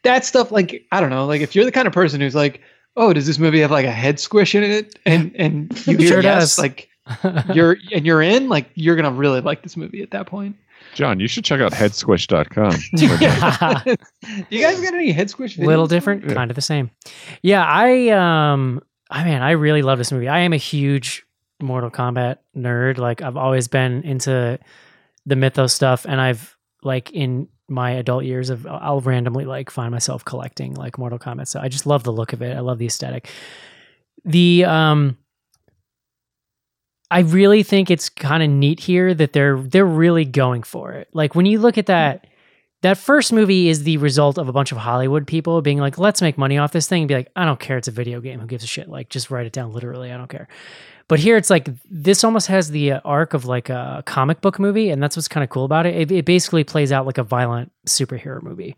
that stuff, like, I don't know, like if you're the kind of person who's like, oh, does this movie have like a head squish in it? And and you hear Sure yes, does. like [LAUGHS] you're and you're in, like you're gonna really like this movie at that point. John, you should check out headsquish.com. [LAUGHS] you guys got any head squish? little different, Yeah. kind of the same. Yeah, I um I mean, I really love this movie. I am a huge Mortal Kombat nerd. Like I've always been into the mythos stuff and I've like in my adult years of I'll randomly like find myself collecting like Mortal Kombat. So I just love the look of it. I love the aesthetic. The um I really think it's kind of neat here that they're they're really going for it. Like when you look at that that first movie is the result of a bunch of Hollywood people being like, let's make money off this thing and be like, I don't care. It's a video game. Who gives a shit? Like, just write it down literally. I don't care. But here it's like, this almost has the uh, arc of like a comic book movie. And that's what's kind of cool about it. it. It basically plays out like a violent superhero movie.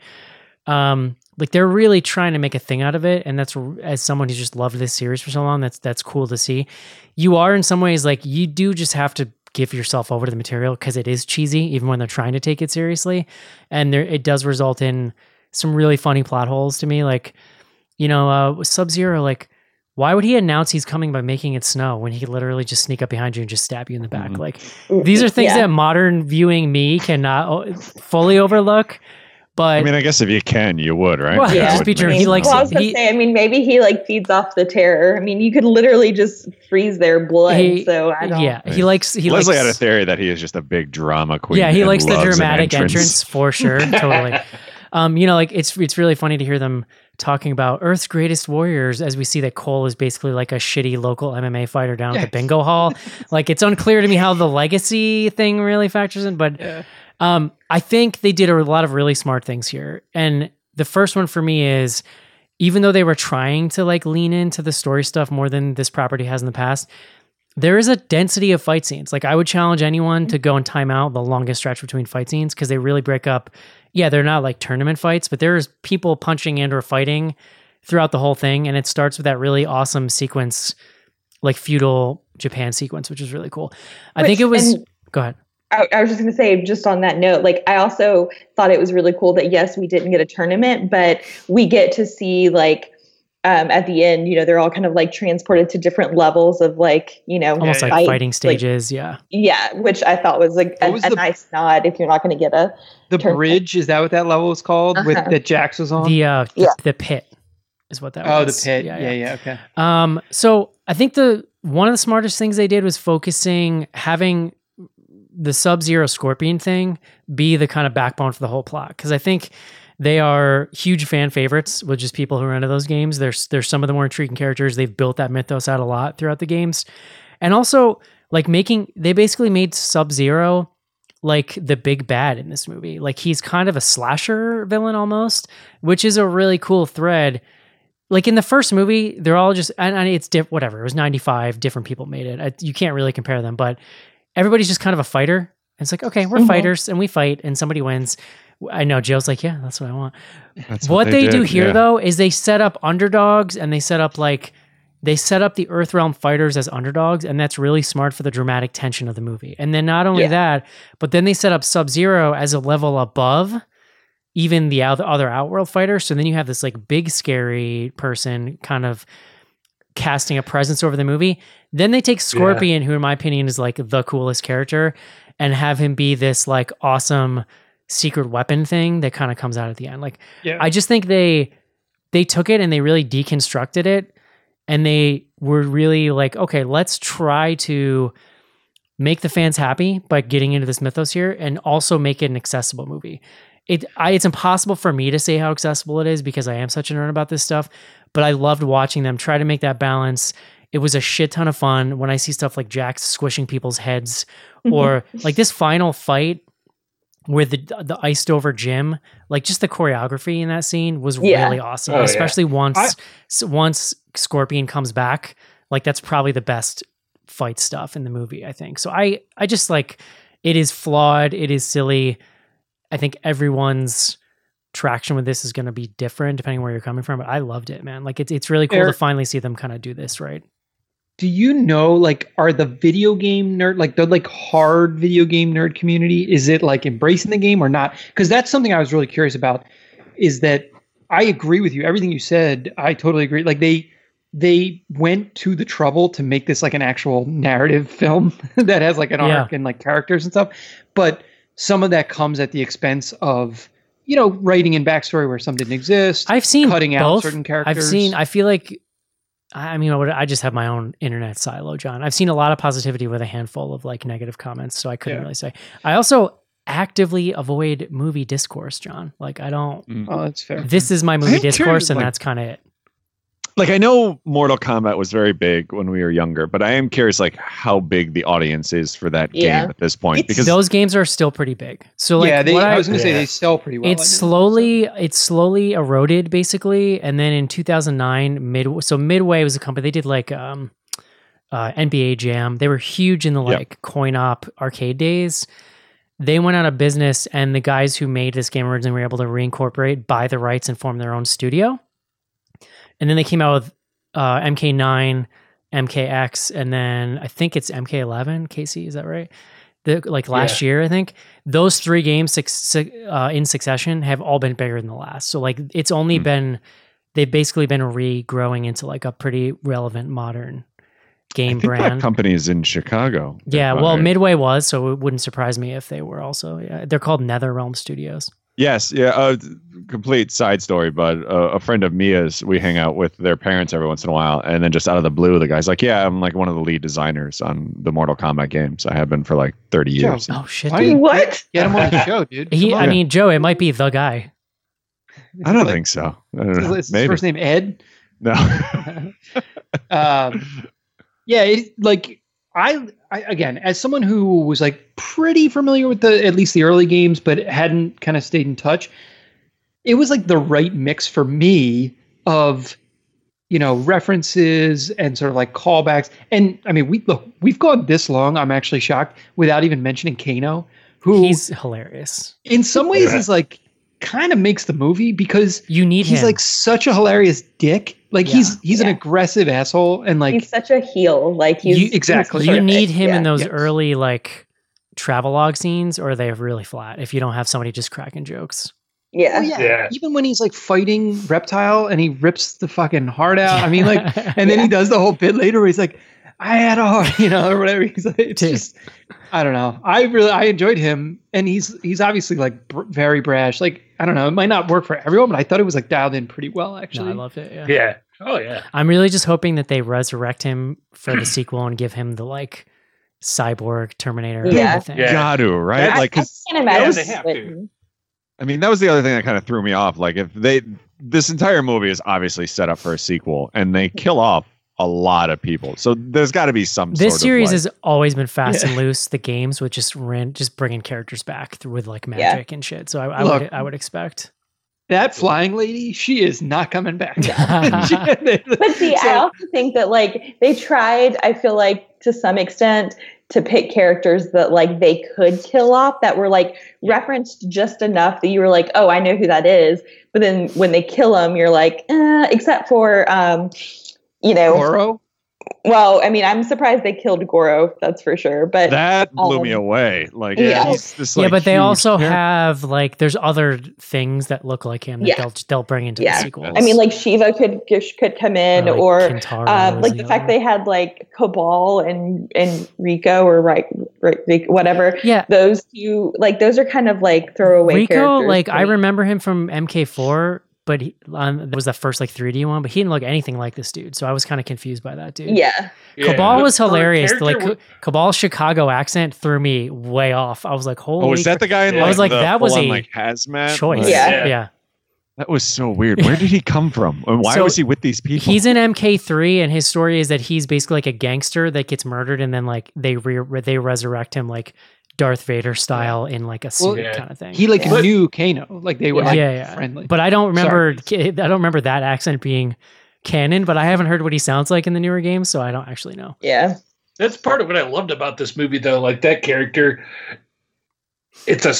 Um, like they're really trying to make a thing out of it. And that's as someone who's just loved this series for so long, that's, that's cool to see. You are in some ways like, you do just have to give yourself over to the material because it is cheesy, even when they're trying to take it seriously. And there, it does result in some really funny plot holes to me. Like, you know, uh, Sub Zero, like, why would he announce he's coming by making it snow when he could literally just sneak up behind you and just stab you in the back? Mhm. Like, these are things Yeah. that modern viewing me cannot fully overlook. But I mean, I guess if you can, you would, right? Well, yeah, just be true. I He likes well, I was gonna He- say, I mean, maybe he like feeds off the terror. I mean, you could literally just freeze their blood. he, so I don't. yeah, he likes he Leslie likes had a theory that he is just a big drama queen. yeah, he likes the loves an dramatic entrance. for sure, totally. [LAUGHS] Um, you know, like it's it's really funny to hear them talking about Earth's greatest warriors as we see that Cole is basically like a shitty local MMA fighter down at the bingo hall. [LAUGHS] Like it's unclear to me how the legacy thing really factors in, but Yeah. um, I think they did a lot of really smart things here. And the first one for me is even though they were trying to like lean into the story stuff more than this property has in the past, there is a density of fight scenes. Like I would challenge anyone to go and time out the longest stretch between fight scenes because they really break up. Yeah, they're not like tournament fights, but there's people punching and or fighting throughout the whole thing. And it starts with that really awesome sequence, like feudal Japan sequence, which is really cool. I think it was. and- Go ahead. I, I was just going to say, just on that note, like I also thought it was really cool that yes, we didn't get a tournament, but we get to see like um, at the end, you know, they're all kind of like transported to different levels of like, you know, Almost Yeah, like fighting stages. yeah. Yeah, which I thought was like a, was a the- nice nod if you're not going to get a. The Turn- bridge is that what that level is called? With Uh-huh. that Jax was on. The uh Yeah. the, the pit is what that was. oh, the pit. Yeah, yeah, Okay. Um so I think the one of the smartest things they did was focusing having the Sub-Zero Scorpion thing be the kind of backbone for the whole plot cuz I think they are huge fan favorites with just people who are into those games. There's there's some of the more intriguing characters. They've built that mythos out a lot throughout the games. And also like making they basically made Sub-Zero like the big bad in this movie. Like he's kind of a slasher villain almost, which is a really cool thread. Like in the first movie, they're all just and, and it's diff- whatever. It was 95 different people made it. I, you can't really compare them, but everybody's just kind of a fighter. And it's like, okay, we're Mhm. fighters and we fight and somebody wins. I know Joe's like, yeah, that's what I want That's what, they, do did, here yeah. though is they set up underdogs and they set up like they set up the Earthrealm fighters as underdogs, and that's really smart for the dramatic tension of the movie. And then not only Yeah. that, but then they set up Sub Zero as a level above even the other other Outworld fighters. So then you have this like big scary person kind of casting a presence over the movie. Then they take Scorpion, who in my opinion is like the coolest character, and have him be this like awesome secret weapon thing that kind of comes out at the end. Like Yeah. I just think they they took it and they really deconstructed it and they were really like, okay, let's try to make the fans happy by getting into this mythos here and also make it an accessible movie. It I, it's impossible for me to say how accessible it is because I am such a nerd about this stuff, but I loved watching them try to make that balance. It was a shit ton of fun when I see stuff like Jax squishing people's heads mm-hmm. or like this final fight where the the iced over gym, like just the choreography in that scene was Yeah. really awesome. Oh, yeah. Especially once I- s- once Scorpion comes back, like that's probably the best fight stuff in the movie. I think so. I I just like it is flawed. It is silly. I think everyone's traction with this is going to be different depending where you're coming from. But I loved it, man. Like it's it's really cool to finally see them kind of do this right. do you know like are the video game nerd like the like hard video game nerd community is it like embracing the game or not because that's something i was really curious about is that i agree with you everything you said i totally agree like they they went to the trouble to make this like an actual narrative [LAUGHS] film [LAUGHS] that has like an Yeah. arc and like characters and stuff but some of that comes at the expense of you know writing in backstory where some didn't exist I've seen cutting out certain characters I've seen. I feel like. I I mean, I just have my own internet silo, John. I've seen a lot of positivity with a handful of like negative comments, so I couldn't Yeah. really say. I also actively avoid movie discourse, John. Like I don't. oh that's fair This is my movie I'm curious, discourse, and like- that's kind of it. Like I know Mortal Kombat was very big when we were younger, but I am curious like how big the audience is for that Yeah. game at this point It's- because Those games are still pretty big. So like, yeah, they, what I, I, was gonna say they sell pretty well. it's I know, slowly it's slowly eroded basically and then in 2009 mid so midway was a company they did like um uh nba jam they were huge in the Yep. like coin op arcade days they went out of business and the guys who made this game originally were able to reincorporate buy the rights and form their own studio and then they came out with uh mk9 mkx and then i think it's mk11 casey is that right the, like last year i think those three games uh, in succession have all been bigger than the last. So like it's only Hmm. been they've basically been regrowing into like a pretty relevant modern game think that brand. company is in Chicago. yeah, well, Midway was, so it wouldn't surprise me if they were also. Yeah, they're called NetherRealm Studios. Yes, yeah. Uh, complete side story, but uh, a friend of Mia's, we hang out with their parents every once in a while, and then just out of the blue, the guy's like, "Yeah, I'm like one of the lead designers on the Mortal Kombat games. I have been for like 30 Joe, years." Oh shit! Dude. What? [LAUGHS] Get him on the show, dude. [LAUGHS] He, I mean, Joe, it might be the guy. I don't Like, think so. I don't Is know. his Maybe first name Ed? no. [LAUGHS] um, yeah, it, like I, I again, as someone who was like pretty familiar with the at least the early games, but hadn't kind of stayed in touch, it was like the right mix for me of you know references and sort of like callbacks. And I mean, we look, we've gone this long. I'm actually shocked without even mentioning Kano, who He's hilarious. in some ways is like kind of makes the movie because You need he's him. like such a hilarious dick. Like Yeah. he's he's an aggressive asshole and like he's such a heel. Like he's You- exactly. he's you need him in those Yes. early like travelogue scenes, or they're really flat. If you don't have somebody just cracking jokes. Yeah. Oh, yeah. Yeah. Even when he's like fighting Reptile and he rips the fucking heart out. I mean, like, [LAUGHS] and then he does the whole bit later where he's like, I had a heart, [LAUGHS] you know, or whatever. He's like, it's just, I don't know. I really, I enjoyed him. And he's, he's obviously like br- very brash. Like, I don't know. It might not work for everyone, but I thought it was like dialed in pretty well, no, actually. I loved it. Yeah. Yeah. Oh yeah. I'm really just hoping that they resurrect him for the sequel and give him the like cyborg Terminator. Yeah. thing. Yeah. Got to right? I, like, I 'cause- can't imagine. they have to. I mean, that was the other thing that kind of threw me off. Like, if they, this entire movie is obviously set up for a sequel, and they kill off a lot of people, so there's got to be some. This sort series of, has always been fast Yeah. and loose. The games with just ran, just bringing characters back through with like Yeah. magic and shit. So I, I Look. would I would expect. That flying lady, she is not coming back. [LAUGHS] [LAUGHS] But see, I also think that like they tried, I feel like to some extent, to pick characters that like they could kill off that were like referenced just enough that you were like, oh, I know who that is. But then when they kill them, you're like, eh, except for, um, you know, Goro? well, I mean, I'm surprised they killed Goro, that's for sure. But that blew me um, away. Like, yeah. he's this, yeah, but they also character. have like there's other things that look like him that Yeah. they'll they'll bring into Yeah. the sequels. I mean, like Sheeva could could come in, like or um, like the the fact they had like Kabal and and Rico or right, right whatever. yeah. Those two, like those are kind of like throwaway Rico, characters. like I remember him from MK4, but he, um, that was the first like 3D one, but he didn't look anything like this dude. So I was kind of confused by that dude. Yeah, Yeah. Kabal was hilarious. character Like with- Kabal's Chicago accent threw me way off. I was like, holy Oh, is that the guy in I like, was like, the that was a like hazmat? choice. Like, Yeah. yeah. Yeah. that was so weird. Where did he come from? And why So, was he with these people? He's in MK3, and his story is that he's basically like a gangster that gets murdered, and then like they re- they resurrect him like Darth Vader style in like a suit Well, yeah. kind of thing. He like Yeah. knew Kano. Like they were yeah, like yeah. friendly. But I don't remember. Sorry. [LAUGHS] I don't remember that accent being canon. But I haven't heard what he sounds like in the newer games, so I don't actually know. yeah, That's part of what I loved about this movie, though. Like that character, it's a,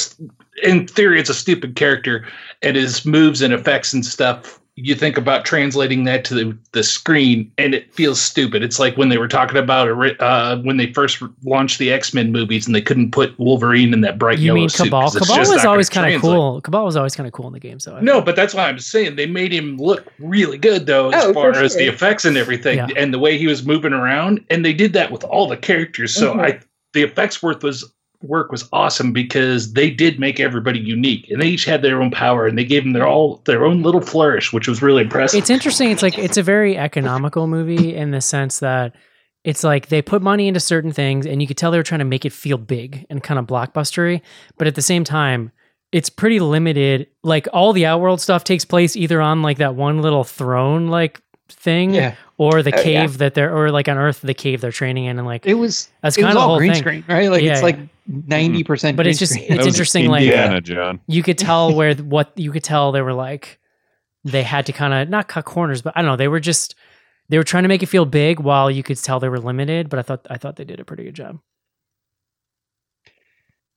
in theory, it's a stupid character, and his moves and effects and stuff you think about translating that to the, the screen and it feels stupid. It's like when they were talking about uh, when they first launched the X Men movies and they couldn't put Wolverine in that bright You yellow mean suit Kabal? 'cause it's Kabal was always kind of cool. Kabal was always kind of cool in the game. So I No, but that's why I'm saying they made him look really good though, as Oh, far for as the effects and everything, Yeah. and the way he was moving around, and they did that with all the characters. So Mhm. I, the effects work was work was awesome because they did make everybody unique, and they each had their own power, and they gave them their all their own little flourish, which was really impressive. it's interesting. It's like it's a very economical movie in the sense that it's like they put money into certain things, and you could tell they were trying to make it feel big and kind of blockbustery. But at the same time, it's pretty limited. Like all the Outworld stuff takes place either on like that one little throne like thing, Yeah, or the Oh, yeah. cave that they're, or like on Earth the cave they're training in, and like it was. That's kinda the all whole green thing. screen, right? Like Yeah, it's yeah. like Mm-hmm. ninety percent. But it's just- screen. it's That was interesting, like- Indiana, John. you could tell [LAUGHS] where what you could tell they were like they had to kind of not cut corners but i don't know they were just they were trying to make it feel big while you could tell they were limited but i thought i thought they did a pretty good job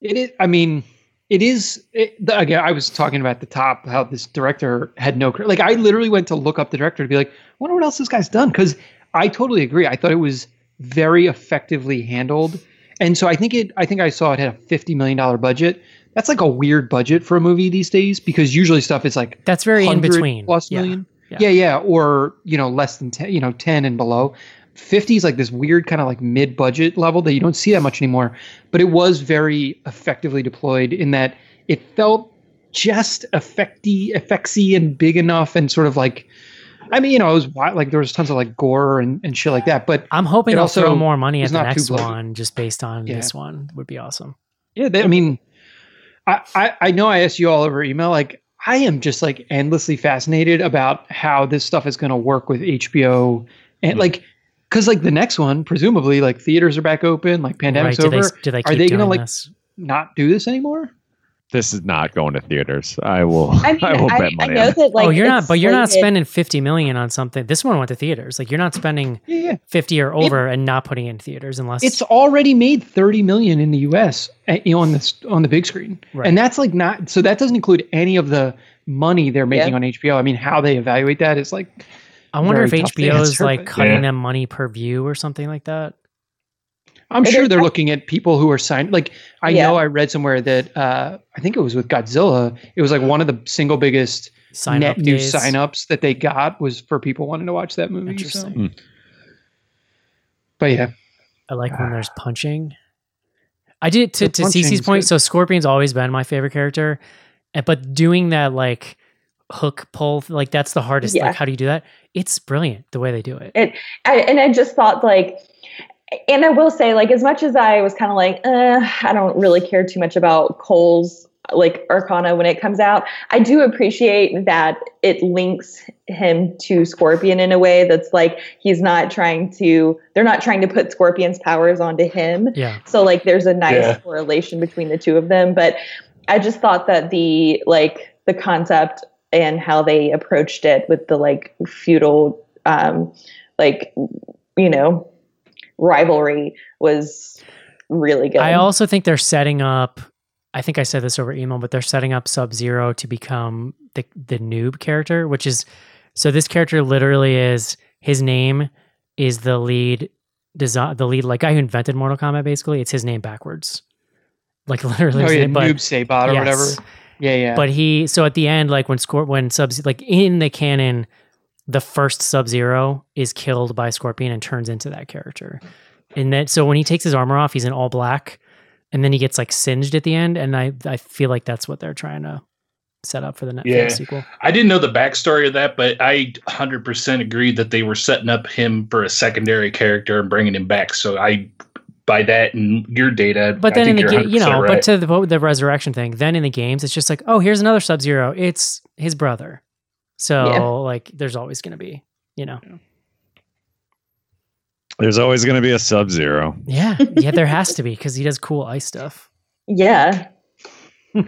It is. I mean, it is. It, again, I was talking about the top how this director had no. Like, I literally went to look up the director to be like, I wonder what else this guy's done. Because I totally agree. I thought it was very effectively handled, and so I think it. I think I saw it had a fifty million dollar budget. That's like a weird budget for a movie these days because usually stuff is like that's very in between plus yeah. million. Yeah. Yeah. yeah, or you know less than ten, you know ten and below. Fifty is like this weird kind of like mid-budget level that you don't see that much anymore. But it was very effectively deployed in that it felt just effecty, effectsy, and big enough, and sort of like. I mean, you know, it was like there was tons of like gore and, and shit like that. But i'm hoping they'll also throw more money at the next one just based on Yeah. this one would be awesome Yeah, they, I mean, I, I I know I asked you all over email. Like, I am just like endlessly fascinated about how this stuff is going to work with HBO, and Hmm. like, because like the next one, presumably, like theaters are back open, like pandemic's right do over. they, do they Are they gonna, like, this Not do this anymore? This is not going to theaters. I will. I mean, [LAUGHS] I will I, bet I money know on that like oh you're not but you're not spending 50 million on something this one went to theaters like you're not spending Yeah, yeah. 50 or over and not putting it in theaters unless It's already made thirty million in the U.S. you know, on this on the big screen, Right. and that's like not. So that doesn't include any of the money they're making Yeah. on HBO. I mean, how they evaluate that is like i wonder if very tough hbo is like cutting Yeah. them money per view or something like that I'm It sure is- they're looking at people who are signed. Like I Yeah. know I read somewhere that uh, I think it was with Godzilla. It was like one of the single biggest sign net up new days. signups that they got was for people wanting to watch that movie. So. Interesting. But yeah, I like when there's punching. I did to The to Cece's point. good. So Scorpion's always been my favorite character, but doing that like hook pull, like that's the hardest. Yeah. Like, how do you do that? It's brilliant the way they do it. It, I, and I just thought like, and I will say like, as much as I was kind of like, uh, I don't really care too much about Cole's like Arcana when it comes out. I do appreciate that it links him to Scorpion in a way that's like he's not trying to. They're not trying to put Scorpion's powers onto him. Yeah, So like there's a nice Yeah. correlation between the two of them. But I just thought that the like the concept and how they approached it with the like feudal um like you know rivalry was really good. I also think they're setting up. I think I said this over email, but they're setting up Sub Zero to become the the noob character, which is so. This character literally is his name is the lead design, the lead like guy who invented Mortal Kombat. Basically, it's his name backwards, like [LAUGHS] literally. oh yeah, name, but- Noob Saibot or yes. whatever. Yeah, yeah. But he so at the end, like when score when Sub like in the canon, the first Sub Zero is killed by Scorpion and turns into that character. And then so when he takes his armor off, he's in all black, and then he gets like singed at the end. And I I feel like that's what they're trying to set up for the next Yeah. sequel. I didn't know the backstory of that, but I 100% agreed that they were setting up him for a secondary character and bringing him back. So I, by that and your data, But I then in the game, you know, right. but to the the resurrection thing, then in the games, it's just like, oh, here's another Sub Zero. It's his brother. So Yeah. like, there's always going to be, you know, There's always going to be a Sub Zero. yeah, [LAUGHS] yeah, there has to be because he does cool ice stuff. yeah. [LAUGHS]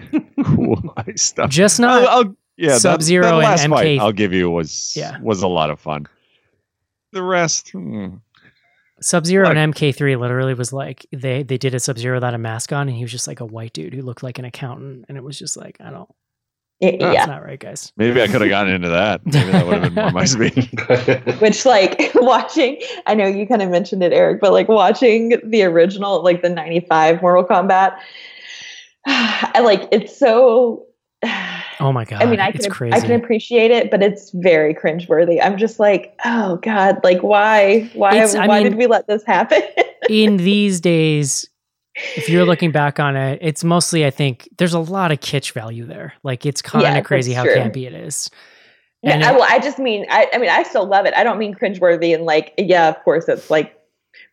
Cool ice stuff. Just not I'll, I'll, yeah, Sub-Zero and last MK fight I'll give you was Yeah. was a lot of fun. The rest, hmm. Sub Zero Like- and MK3 literally was like they they did a Sub Zero without a mask on, and he was just like a white dude who looked like an accountant, and it was just like I don't Y- Oh. yeah. That's not right, guys. Maybe I could have gotten into that. Maybe that would have been more my [LAUGHS] speed. [LAUGHS] which like [LAUGHS] watching i know you kind of mentioned it eric but like watching the original like the 95 mortal kombat [SIGHS] i like it's so [SIGHS] Oh my god. i mean i it's can crazy. i can appreciate it but it's very cringeworthy i'm just like oh god like why why It's- I why mean- did we let this happen in these days, if you're [LAUGHS] looking back on it, it's mostly I think there's a lot of kitsch value there. Like it's kind of Yeah, crazy how true. campy it is. And I, it- well, I just mean I, I mean I still love it i don't mean cringeworthy and like yeah of course it's like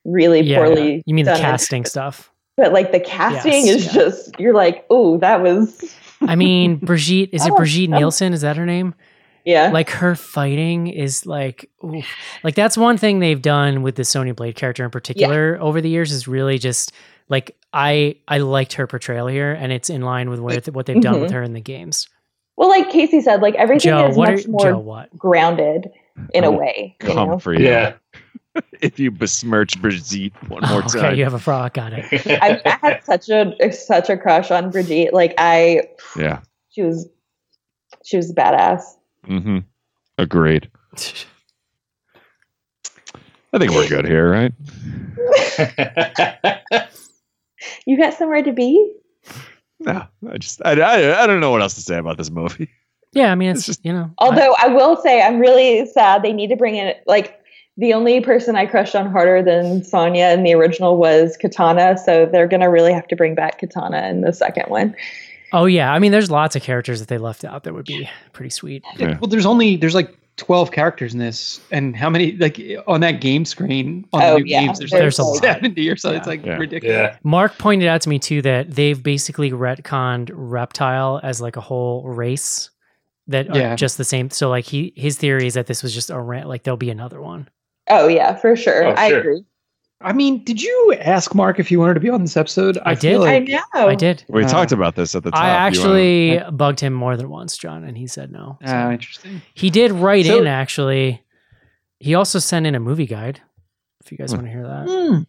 really yeah, poorly you mean the casting stuff? [LAUGHS] but like the casting Yes, is yeah. just you're like oh that was I mean, [LAUGHS] Brigitte is it Oh, Brigitte oh. Nielsen? Is that her name? yeah Like her fighting is like, oof. like that's one thing they've done with the Sonya Blade character in particular over the years is really just like I I liked her portrayal here, and it's in line with where, what they've done with Mhm. her in the games. Well, like Casey said, like everything Joe, is what are much more Joe? What? grounded in a Oh, way. You Come know? for you. yeah. [LAUGHS] If you besmirch Brigitte one more Oh, okay, time. you have a frog. Got it. I, I had such a such a crush on Brigitte. Like I, Yeah. she was she was badass. Mm-hmm. Agreed. [LAUGHS] I think we're good here, right? [LAUGHS] You got somewhere to be? No, I just I, I, I don't know what else to say about this movie. [LAUGHS] Yeah, I mean, it's, It's just- just you know. I- Although I, will say, I'm really sad they need to bring in like the only person I crushed on harder than Sonya in the original was Katana. So they're gonna really have to bring back Katana in the second one. oh yeah, I mean, there's lots of characters that they left out that would be pretty sweet. Yeah. Well, there's only there's like 12 characters in this, and how many like on that game screen on Oh, the new yeah, games? There's, there's like a lot. 70 or so. It's like Yeah. ridiculous. yeah. Mark pointed out to me too that they've basically retconned Reptile as like a whole race that are just the same. So like he his theory is that this was just a rant. Like there'll be another one. Oh yeah, for sure. Oh, I agree. I mean, did you ask Mark if he wanted to be on this episode? I feel did. I know. I did. We Uh, talked about this at the time. I You wanna- actually bugged him more than once, John, and he said no. So Ah, interesting. he did write So- in actually. He also sent in a movie guide. If you guys Hmm. want to hear that, Hmm.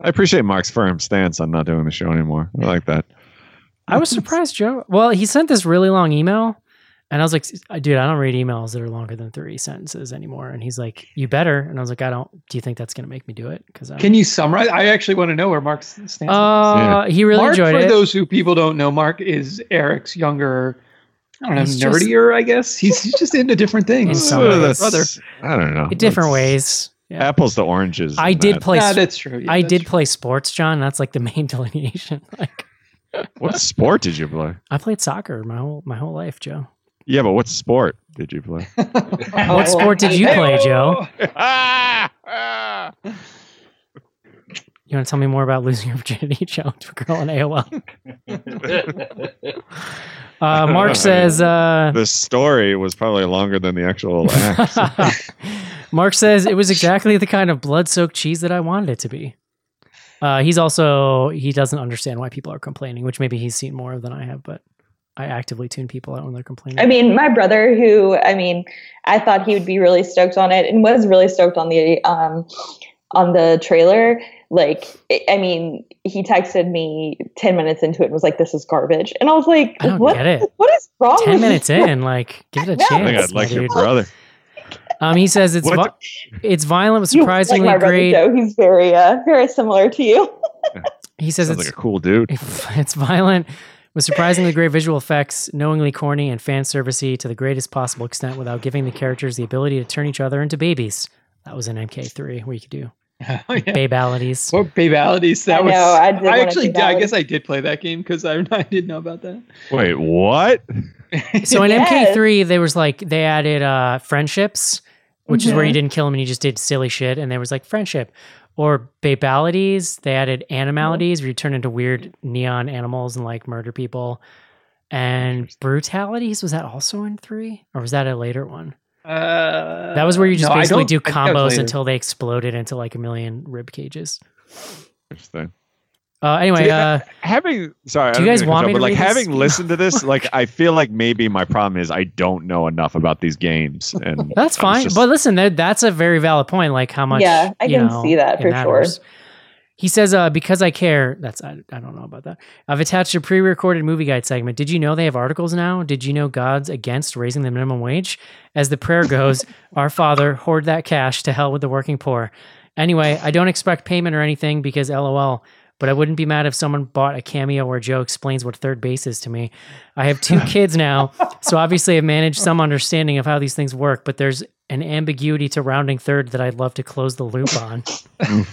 I appreciate Mark's firm stance on not doing the show anymore. I like that. I was surprised, Joe. Well, he sent this really long email, and I was like, "Dude, I don't read emails that are longer than three sentences anymore." And he's like, "You better." And I was like, "I don't. Do you think that's going to make me do it?" Because Can you summarize? I actually want to know where Mark's stands. on this. Uh, he really Mark, enjoyed for it. those who people don't know, Mark is Eric's younger, I don't know, He's just- nerdier, I guess. He's, he's just into different In things. some ways. that's- I don't know. in different That's ways. Yeah. Apples to oranges. I did that. play. Nah, s- that's true. Yeah, I that's did true. play sports, John. That's like the main [LAUGHS] delineation. Like, What sport did you play? I played soccer my whole my whole life, Joe. Yeah, but what sport did you play? [LAUGHS] What sport did you play, Joe? [LAUGHS] You want to tell me more about losing your virginity, [LAUGHS] Joe, to a girl on AOL? Uh, Mark says. Uh, The story was probably longer than the actual act. Mark says it was exactly the kind of blood-soaked cheese that I wanted it to be. Uh, he's also he doesn't understand why people are complaining, which maybe he's seen more than I have, but I actively tune people out when they're complaining. I mean, my brother, who I mean, I thought he would be really stoked on it, and was really stoked on the um, on the trailer. Like, I- I mean, he texted me ten minutes into it and was like, "This is garbage," and I was like, I "What? get it. What is wrong?" Ten with minutes you? in, [LAUGHS] like give it a No. Chance. I'd like my your brother. Um, he says it's vi- it's violent, but surprisingly like my great. Joe. He's very, uh, very similar to you. He says Sounds it's like a cool dude. [LAUGHS] it's violent with surprisingly great visual effects, knowingly corny and fan servicey to the greatest possible extent without giving the characters the ability to turn each other into babies. That was in MK3 where you could do [LAUGHS] oh, yeah. babalities. What babalities? That I was. know, I did want a actually, I guess I did play that game because I, [LAUGHS] I did know about that. Wait, what? [LAUGHS] So in Yes. MK3, there was like they added uh friendships, which is where you Mhm. didn't kill them and you just did silly shit, and there was like friendship. Or babalities, they added animalities where you turn into weird neon animals and like murder people. And brutalities, was that also in three? Or was that a later one? Uh, That was where you just no, basically don't- do I think that was combos until they exploded into like a million rib cages. Interesting. Uh, anyway, See, uh, [LAUGHS] having sorry, I Do you don't guys want cut me to but like read this? having listened to this, like I feel like maybe my problem is I don't know enough about these games, and [LAUGHS] that's fine. just- But listen, that, that's a very valid point. Like how much. Yeah, I you can know, see that it for sure. He says, uh, because I care, that's, I, I don't know about that. I've attached a pre recorded movie guide segment. Did you know they have articles now? Did you know God's against raising the minimum wage? As the prayer goes, [LAUGHS] Our Father, hoard that cash to hell with the working poor. Anyway, I don't expect payment or anything because LOL, but I wouldn't be mad if someone bought a cameo where Joe explains what third base is to me. I have two [LAUGHS] kids now, so obviously I've managed some understanding of how these things work, but there's an ambiguity to rounding third that I'd love to close the loop on. [LAUGHS]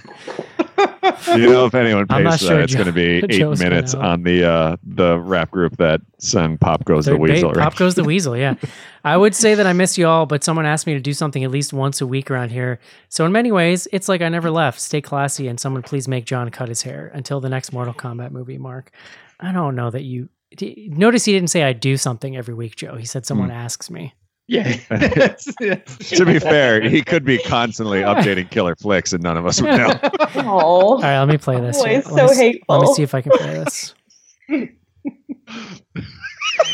You know if anyone pays sure that? It's going to be [LAUGHS] eight Joe's minutes on the uh, the rap group that sung "Pop Goes the Weasel." right? Pop goes the weasel. Yeah, I would say that I miss you all, but someone asked me to do something at least once a week around here. So in many ways, it's like I never left. Stay classy, and someone please make John cut his hair until the next Mortal Kombat movie. Mark, I don't know that you. Notice he didn't say I do something every week, Joe. He said someone asks me. Yeah. [LAUGHS] [LAUGHS] to be fair, he could be constantly updating killer flicks, and none of us would know. [LAUGHS] All Oh, right, let me play this. Boy, here. it's Let me so s- Let me see if I can play this. All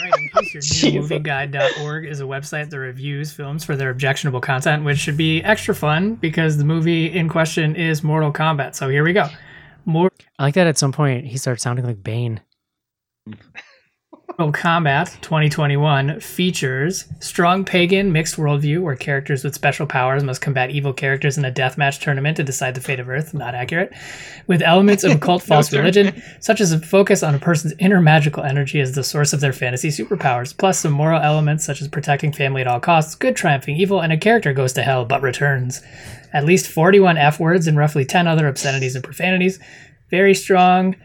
right, in case you're new, Jesus. movieguide.org is a website that reviews films for their objectionable content, which should be extra fun because the movie in question is Mortal Kombat. So here we go. Mortal I like that at some point he started sounding like Bane. Kombat 2021 features strong pagan mixed worldview where characters with special powers must combat evil characters in a deathmatch tournament to decide the fate of Earth. Not accurate. With elements of [LAUGHS] occult false religion, such as a focus on a person's inner magical energy as the source of their fantasy superpowers, plus some moral elements such as protecting family at all costs, good triumphing evil, and a character goes to hell but returns. At least 41 F words and roughly 10 other obscenities and profanities. Very strong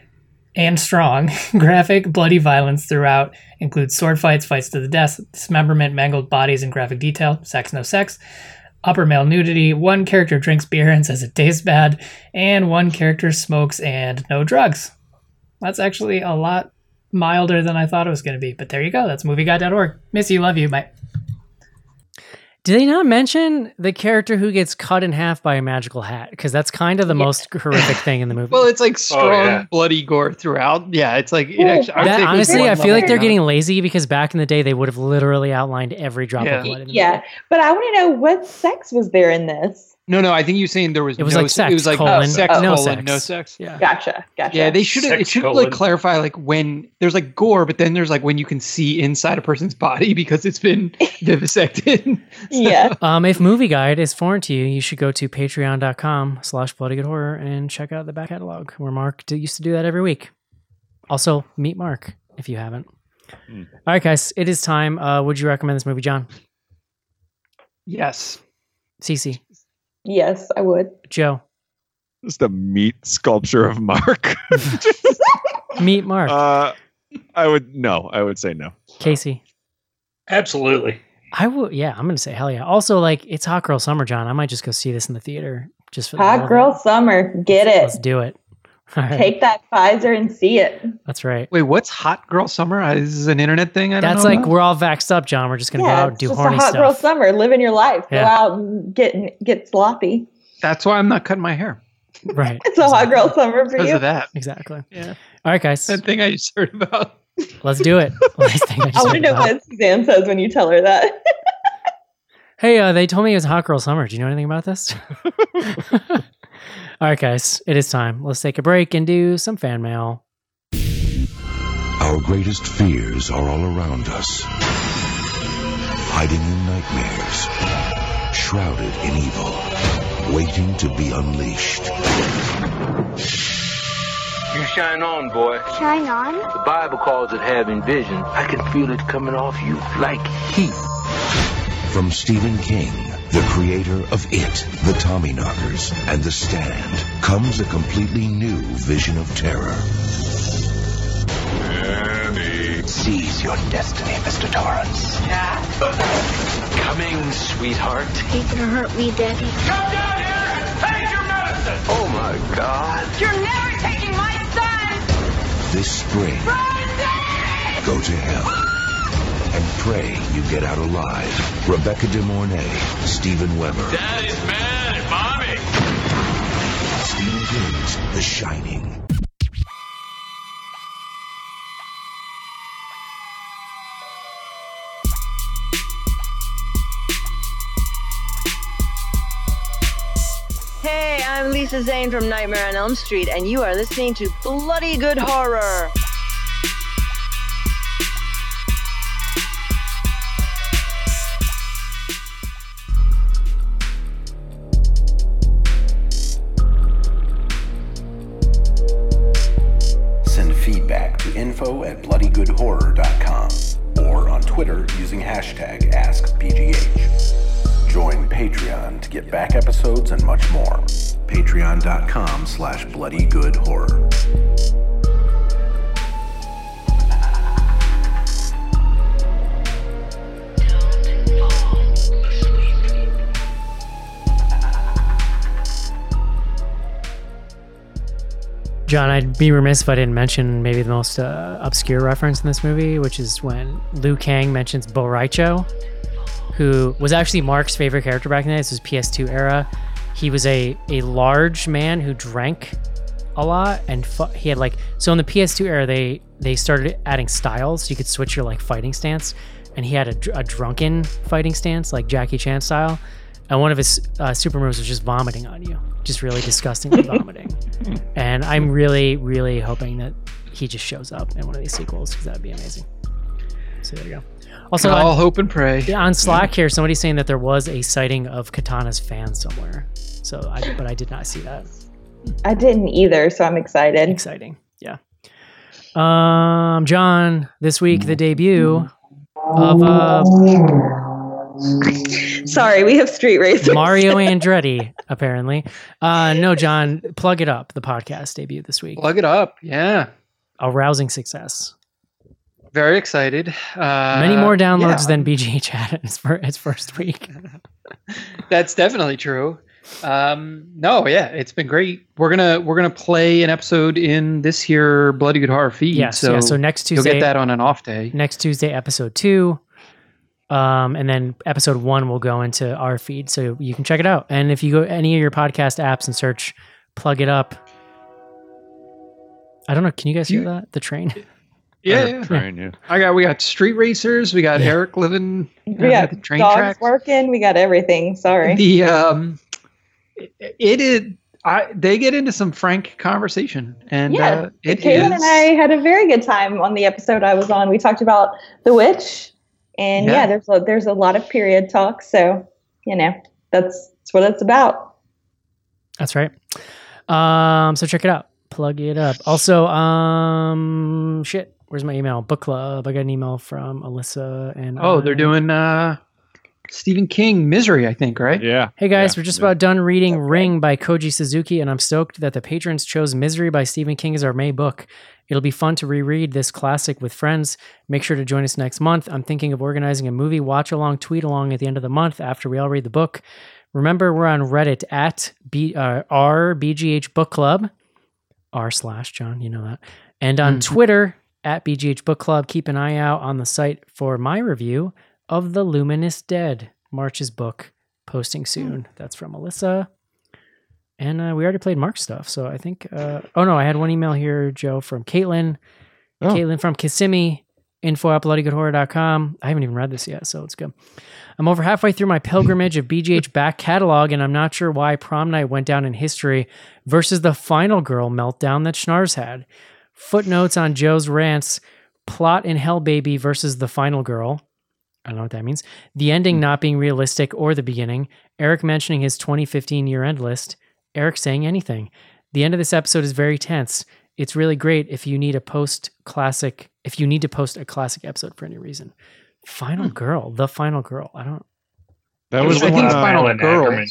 and strong. [LAUGHS] Graphic bloody violence throughout includes sword fights fights to the death dismemberment mangled bodies in graphic detail. Sex no sex. Upper male nudity. One character drinks beer and says it tastes bad and one character smokes and no drugs. That's actually a lot milder than i thought it was going to be but there you go. That's movieguide.org miss you. Love you. Bye Did they not mention the character who gets cut in half by a magical hat? Because that's kind of the Yeah. most horrific [LAUGHS] thing in the movie. well, it's like oh, strong, yeah. bloody gore throughout. Yeah, it's like it actually. I that, say it goes honestly, I feel like they're getting lazy because back in the day they would have literally outlined every drop Yeah. of blood. In the yeah. movie. But I want to know what sex was there in this. No, no. I think you're saying there was. It was no, like sex, It was like colon, sex, oh, no colon, sex. no sex. Yeah. Gotcha. Gotcha. Yeah, they should. It should colon. like clarify like when there's like gore, but then there's like when you can see inside a person's body [LAUGHS] because it's been [LAUGHS] vivisected. [LAUGHS] Yeah. Um, if Movie Guide is foreign to you, you should go to patreon.com slash bloody good horror and check out the back catalog where Mark d- used to do that every week. Also, meet Mark if you haven't. Hmm. All right, guys, it is time. Uh, would you recommend this movie, John? yes. Cece, Yes, I would. Joe, Just a meat sculpture of Mark. [LAUGHS] meet Mark, uh, I would no. I would say no. Casey. Absolutely. I would, yeah, I'm gonna say hell yeah. Also, like it's hot girl summer, John. I might just go see this in the theater just for Hot of girl summer. Get it. Let's it. do it. All right, Take that Pfizer and see it. that's right. Wait, what's hot girl summer? Uh, Is this an internet thing? I don't That's know like about? we're all vaxxed up, John. We're just gonna go out and do just horny a hot girl summer. Living your life. Go out and get get sloppy. That's why I'm not cutting my hair Right. [LAUGHS] It's a hot girl summer for because you. of that. Exactly. Yeah, All right, guys, that thing I just heard about. let's do it. [LAUGHS] Last thing I I want to know about. what Suzanne says when you tell her that. Hey, uh, they told me it was hot girl summer. Do you know anything about this? [LAUGHS] All right, guys, it is time. Let's take a break and do some fan mail. Our greatest fears are all around us. Hiding in nightmares. Shrouded in evil. Waiting to be unleashed. You shine on, boy. Shine on? The Bible calls it having vision. I can feel it coming off you like heat. From Stephen King, the creator of It, The Tommyknockers, and The Stand, comes a completely new vision of terror. Seize your destiny, Mr. Torrance. Coming, sweetheart. Are you gonna hurt me, Daddy? Come down here and take your medicine! Oh my God. You're never taking my son! This spring, go to hell. And pray you get out alive. Rebecca De Mornay, Steven Weber. Daddy's mad at mommy. Stephen King's The Shining. Hey, I'm Lisa Zane from Nightmare on Elm Street, and you are listening to Bloody Good Horror. Hashtag AskBGH. Join Patreon to get back episodes and much more. Patreon.com slash bloodygoodhorror. John, I'd be remiss if I didn't mention maybe the most uh, obscure reference in this movie, which is when Liu Kang mentions Bo' Rai Cho, who was actually Mark's favorite character back in the day. This was PS2 era. He was a, a large man who drank a lot, and fu- he had like so in the PS2 era they they started adding styles, so you could switch your like fighting stance, and he had a, a drunken fighting stance like Jackie Chan style, and one of his uh, super moves was just vomiting on you, just really disgustingly [LAUGHS] vomiting. And I'm really, really hoping that he just shows up in one of these sequels because that'd be amazing. So there you go. Also, All on, hope and pray. yeah, on Slack here, somebody's saying that there was a sighting of Katana's fan somewhere. So, I, but I did not see that. I didn't either, so I'm excited. Exciting, yeah. Um, John, this week the debut of uh, [LAUGHS] Sorry, we have street racers. Mario [LAUGHS] Andretti, apparently. Uh, no, John, plug it up. The podcast debut this week. Plug it up. Yeah. A rousing success. Very excited. Uh, Many more downloads yeah. than BGH had in its, its first week. [LAUGHS] That's definitely true. Um, no, yeah, it's been great. We're gonna we're gonna play an episode in this here Bloody Good Horror feed. Yes, so yeah. So next Tuesday, you'll get that on an off day. next Tuesday, episode two. Um, and then episode one will go into our feed, so you can check it out. And if you go any of your podcast apps and search "plug it up," I don't know. Can you guys hear You- that? The train. [LAUGHS] Yeah, yeah. Train, yeah. I got we got street racers. We got Yeah. Eric living We uh, got at the train dogs tracks. working. We got everything. Sorry. The um, it, it is. I they get into some frank conversation, and yeah, uh, it Caitlin is- and I had a very good time on the episode I was on. We talked about the witch, and yeah, Yeah. there's a, there's a lot of period talk. So you know that's that's what it's about. That's right. Um, so check it out. Plug it up. Also, um, shit. Where's my email? Book club. I got an email from Alyssa and Oh, they're doing uh, Stephen King Misery, I think, right? Yeah. Hey guys, Yeah, we're just yeah. about done reading Ring by Koji Suzuki, and I'm stoked that the patrons chose Misery by Stephen King as our May book. It'll be fun to reread this classic with friends. Make sure to join us next month. I'm thinking of organizing a movie watch along, tweet along at the end of the month after we all read the book. Remember, we're on Reddit at B, uh, r Book Club, r slash John, you know that, and on Mhm. Twitter at BGH Book Club. Keep an eye out on the site for my review of The Luminous Dead, March's book, posting soon. That's from Alyssa. And uh, we already played Mark's stuff. So I think, uh, oh no, I had one email here, Joe, from Caitlin. Oh. Caitlin from Kissimmee, info at bloodygoodhorror.com. I haven't even read this yet, so it's good. I'm over halfway through my pilgrimage of BGH [LAUGHS] back catalog, and I'm not sure why prom night went down in history versus the final girl meltdown that Schnars had. Footnotes on Joe's rants, plot in Hell Baby versus the final girl. I don't know what that means. The ending not being realistic or the beginning. Eric mentioning his 2015 year end list. Eric saying anything. The end of this episode is very tense. It's really great if you need a post classic, if you need to post a classic episode for any reason. Final girl, the final girl. I don't, That It was was I the think one. it's uh, Final Alan Girls. Ackerman.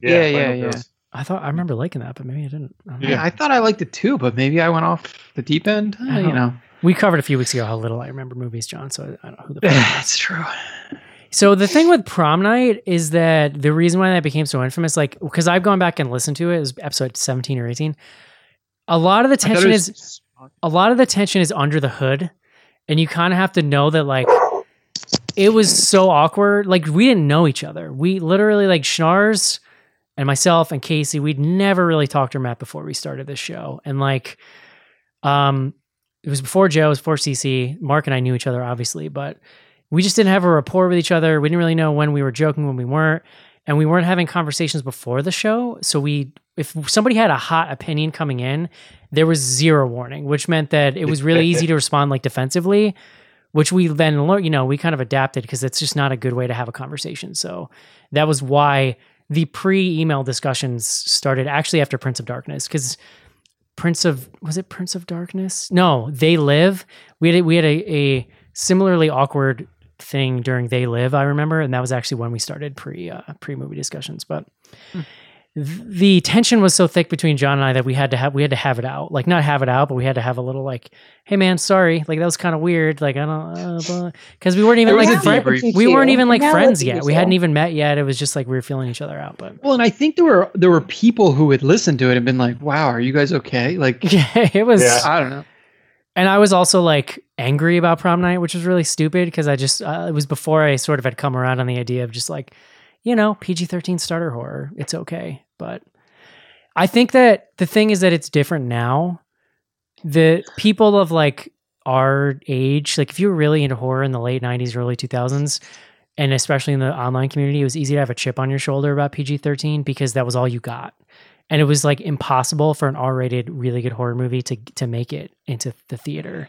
Yeah, yeah, Final yeah. Girls. I thought I remember liking that, but maybe I didn't. I don't know. Yeah, I thought I liked it too, but maybe I went off the deep end. Uh, I you don't- know, We covered a few weeks ago how little I remember movies, John. So I don't know who the [LAUGHS] that's true. So the thing with prom night is that the reason why that became so infamous, like because I've gone back and listened to it, it was episode seventeen or eighteen. A lot of the I thought it tension was- is a lot of the tension is under the hood, and you kind of have to know that like it was so awkward. Like we didn't know each other. We literally like Schnars and myself and Casey. We'd never really talked or met before we started this show, and like, um, it was before Joe, it was before CC. Mark and I knew each other obviously, but we just didn't have a rapport with each other. We didn't really know when we were joking, when we weren't, and we weren't having conversations before the show. So we if somebody had a hot opinion coming in, there was zero warning, which meant that it was really easy to respond like defensively, which we then learned, you know, we kind of adapted because it's just not a good way to have a conversation. So that was why the pre-email discussions started actually after Prince of Darkness because Prince of was it Prince of Darkness? No, They Live. We had a, we had a, a similarly awkward thing during They Live. I remember, and that was actually when we started pre uh, pre movie discussions. But th- the tension was so thick between John and I that we had to have we had to have it out. Like not have it out, but we had to have a little like, hey man, sorry. Like that was kind of weird. Like I don't because we weren't even like a friend- debrief. we weren't even like Now friends yet. We hadn't even met yet. It was just like we were feeling each other out. But Well, and I think there were there were people who would listen to it and been like, "Wow, are you guys okay?" Like, [LAUGHS] yeah, it was. Yeah. I don't know. And I was also like angry about prom night, which was really stupid because I just uh, it was before I sort of had come around on the idea of just like, you know, PG thirteen starter horror. It's okay, but I think that the thing is that it's different now. The people of like our age, like if you were really into horror in the late '90s, early 2000s, and especially in the online community, it was easy to have a chip on your shoulder about PG 13 because that was all you got. And it was like impossible for an R rated, really good horror movie to to make it into the theater.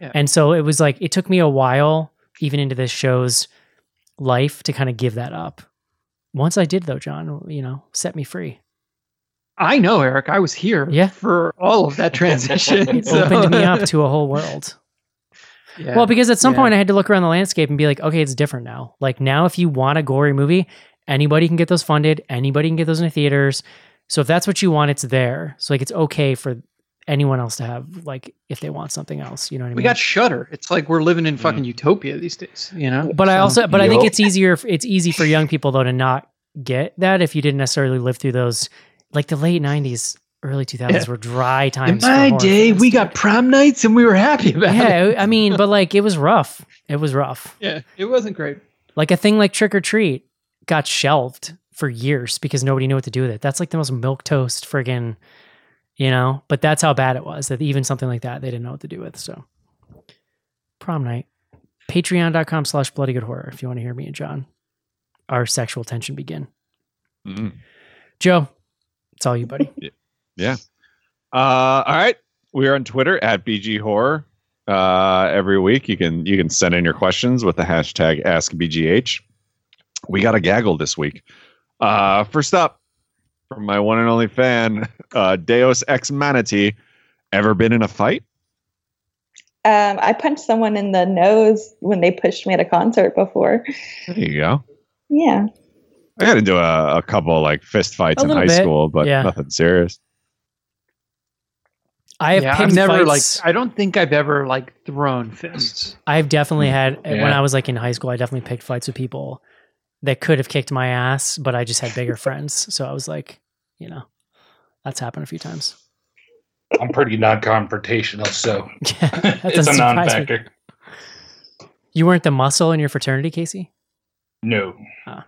Yeah. And so it was like it took me a while, even into this show's life, to kind of give that up. Once I did though, John, you know, set me free. I know, Eric. I was here Yeah. for all of that transition. [LAUGHS] It so- opened me up to a whole [LAUGHS] world. Yeah. Well, because at some Yeah. point I had to look around the landscape and be like, okay, it's different now. Like now, if you want a gory movie, anybody can get those funded. Anybody can get those in the theaters. So if that's what you want, it's there. So like it's okay for anyone else to have like if they want something else. You know what I mean? we got Shutter. It's like we're living in mm. fucking utopia these days. You know. but I also, but I think it's easier. It's easy for young people though to not get that if you didn't necessarily live through those, like the late '90s, early 2000s Yeah. were dry times. for my horror day, we got prom nights and we were happy about it. Yeah, I mean, but like it was rough. It was rough. [LAUGHS] Yeah, it wasn't great. Like a thing like Trick or Treat got shelved for years because nobody knew what to do with it. That's like the most milk toast friggin', you know. But that's how bad it was that even something like that they didn't know what to do with. So prom night, patreon.com slash bloody good horror if you want to hear me and John, our sexual tension begin. Mm. Joe, it's all you, buddy. [LAUGHS] Yeah. Uh, all right. We are on Twitter at BG Horror. Uh, every week you can you can send in your questions with the hashtag AskBGH. We got a gaggle this week. Uh, first up, from my one and only fan, uh, Deus Ex Manatee. Ever been in a fight? Um, I punched someone in the nose when they pushed me at a concert before. There you go. Yeah. I got into a, a couple like fist fights A in high bit, school, but yeah. nothing serious. I have yeah, picked I've never fights. like. I don't think I've ever like thrown fists. I've definitely had when I was like in high school, I definitely picked fights with people that could have kicked my ass, but I just had bigger [LAUGHS] friends. So I was like, you know, that's happened a few times. I'm pretty non-confrontational, so [LAUGHS] that it's a non-factor. You weren't the muscle in your fraternity, Casey? No, Ah.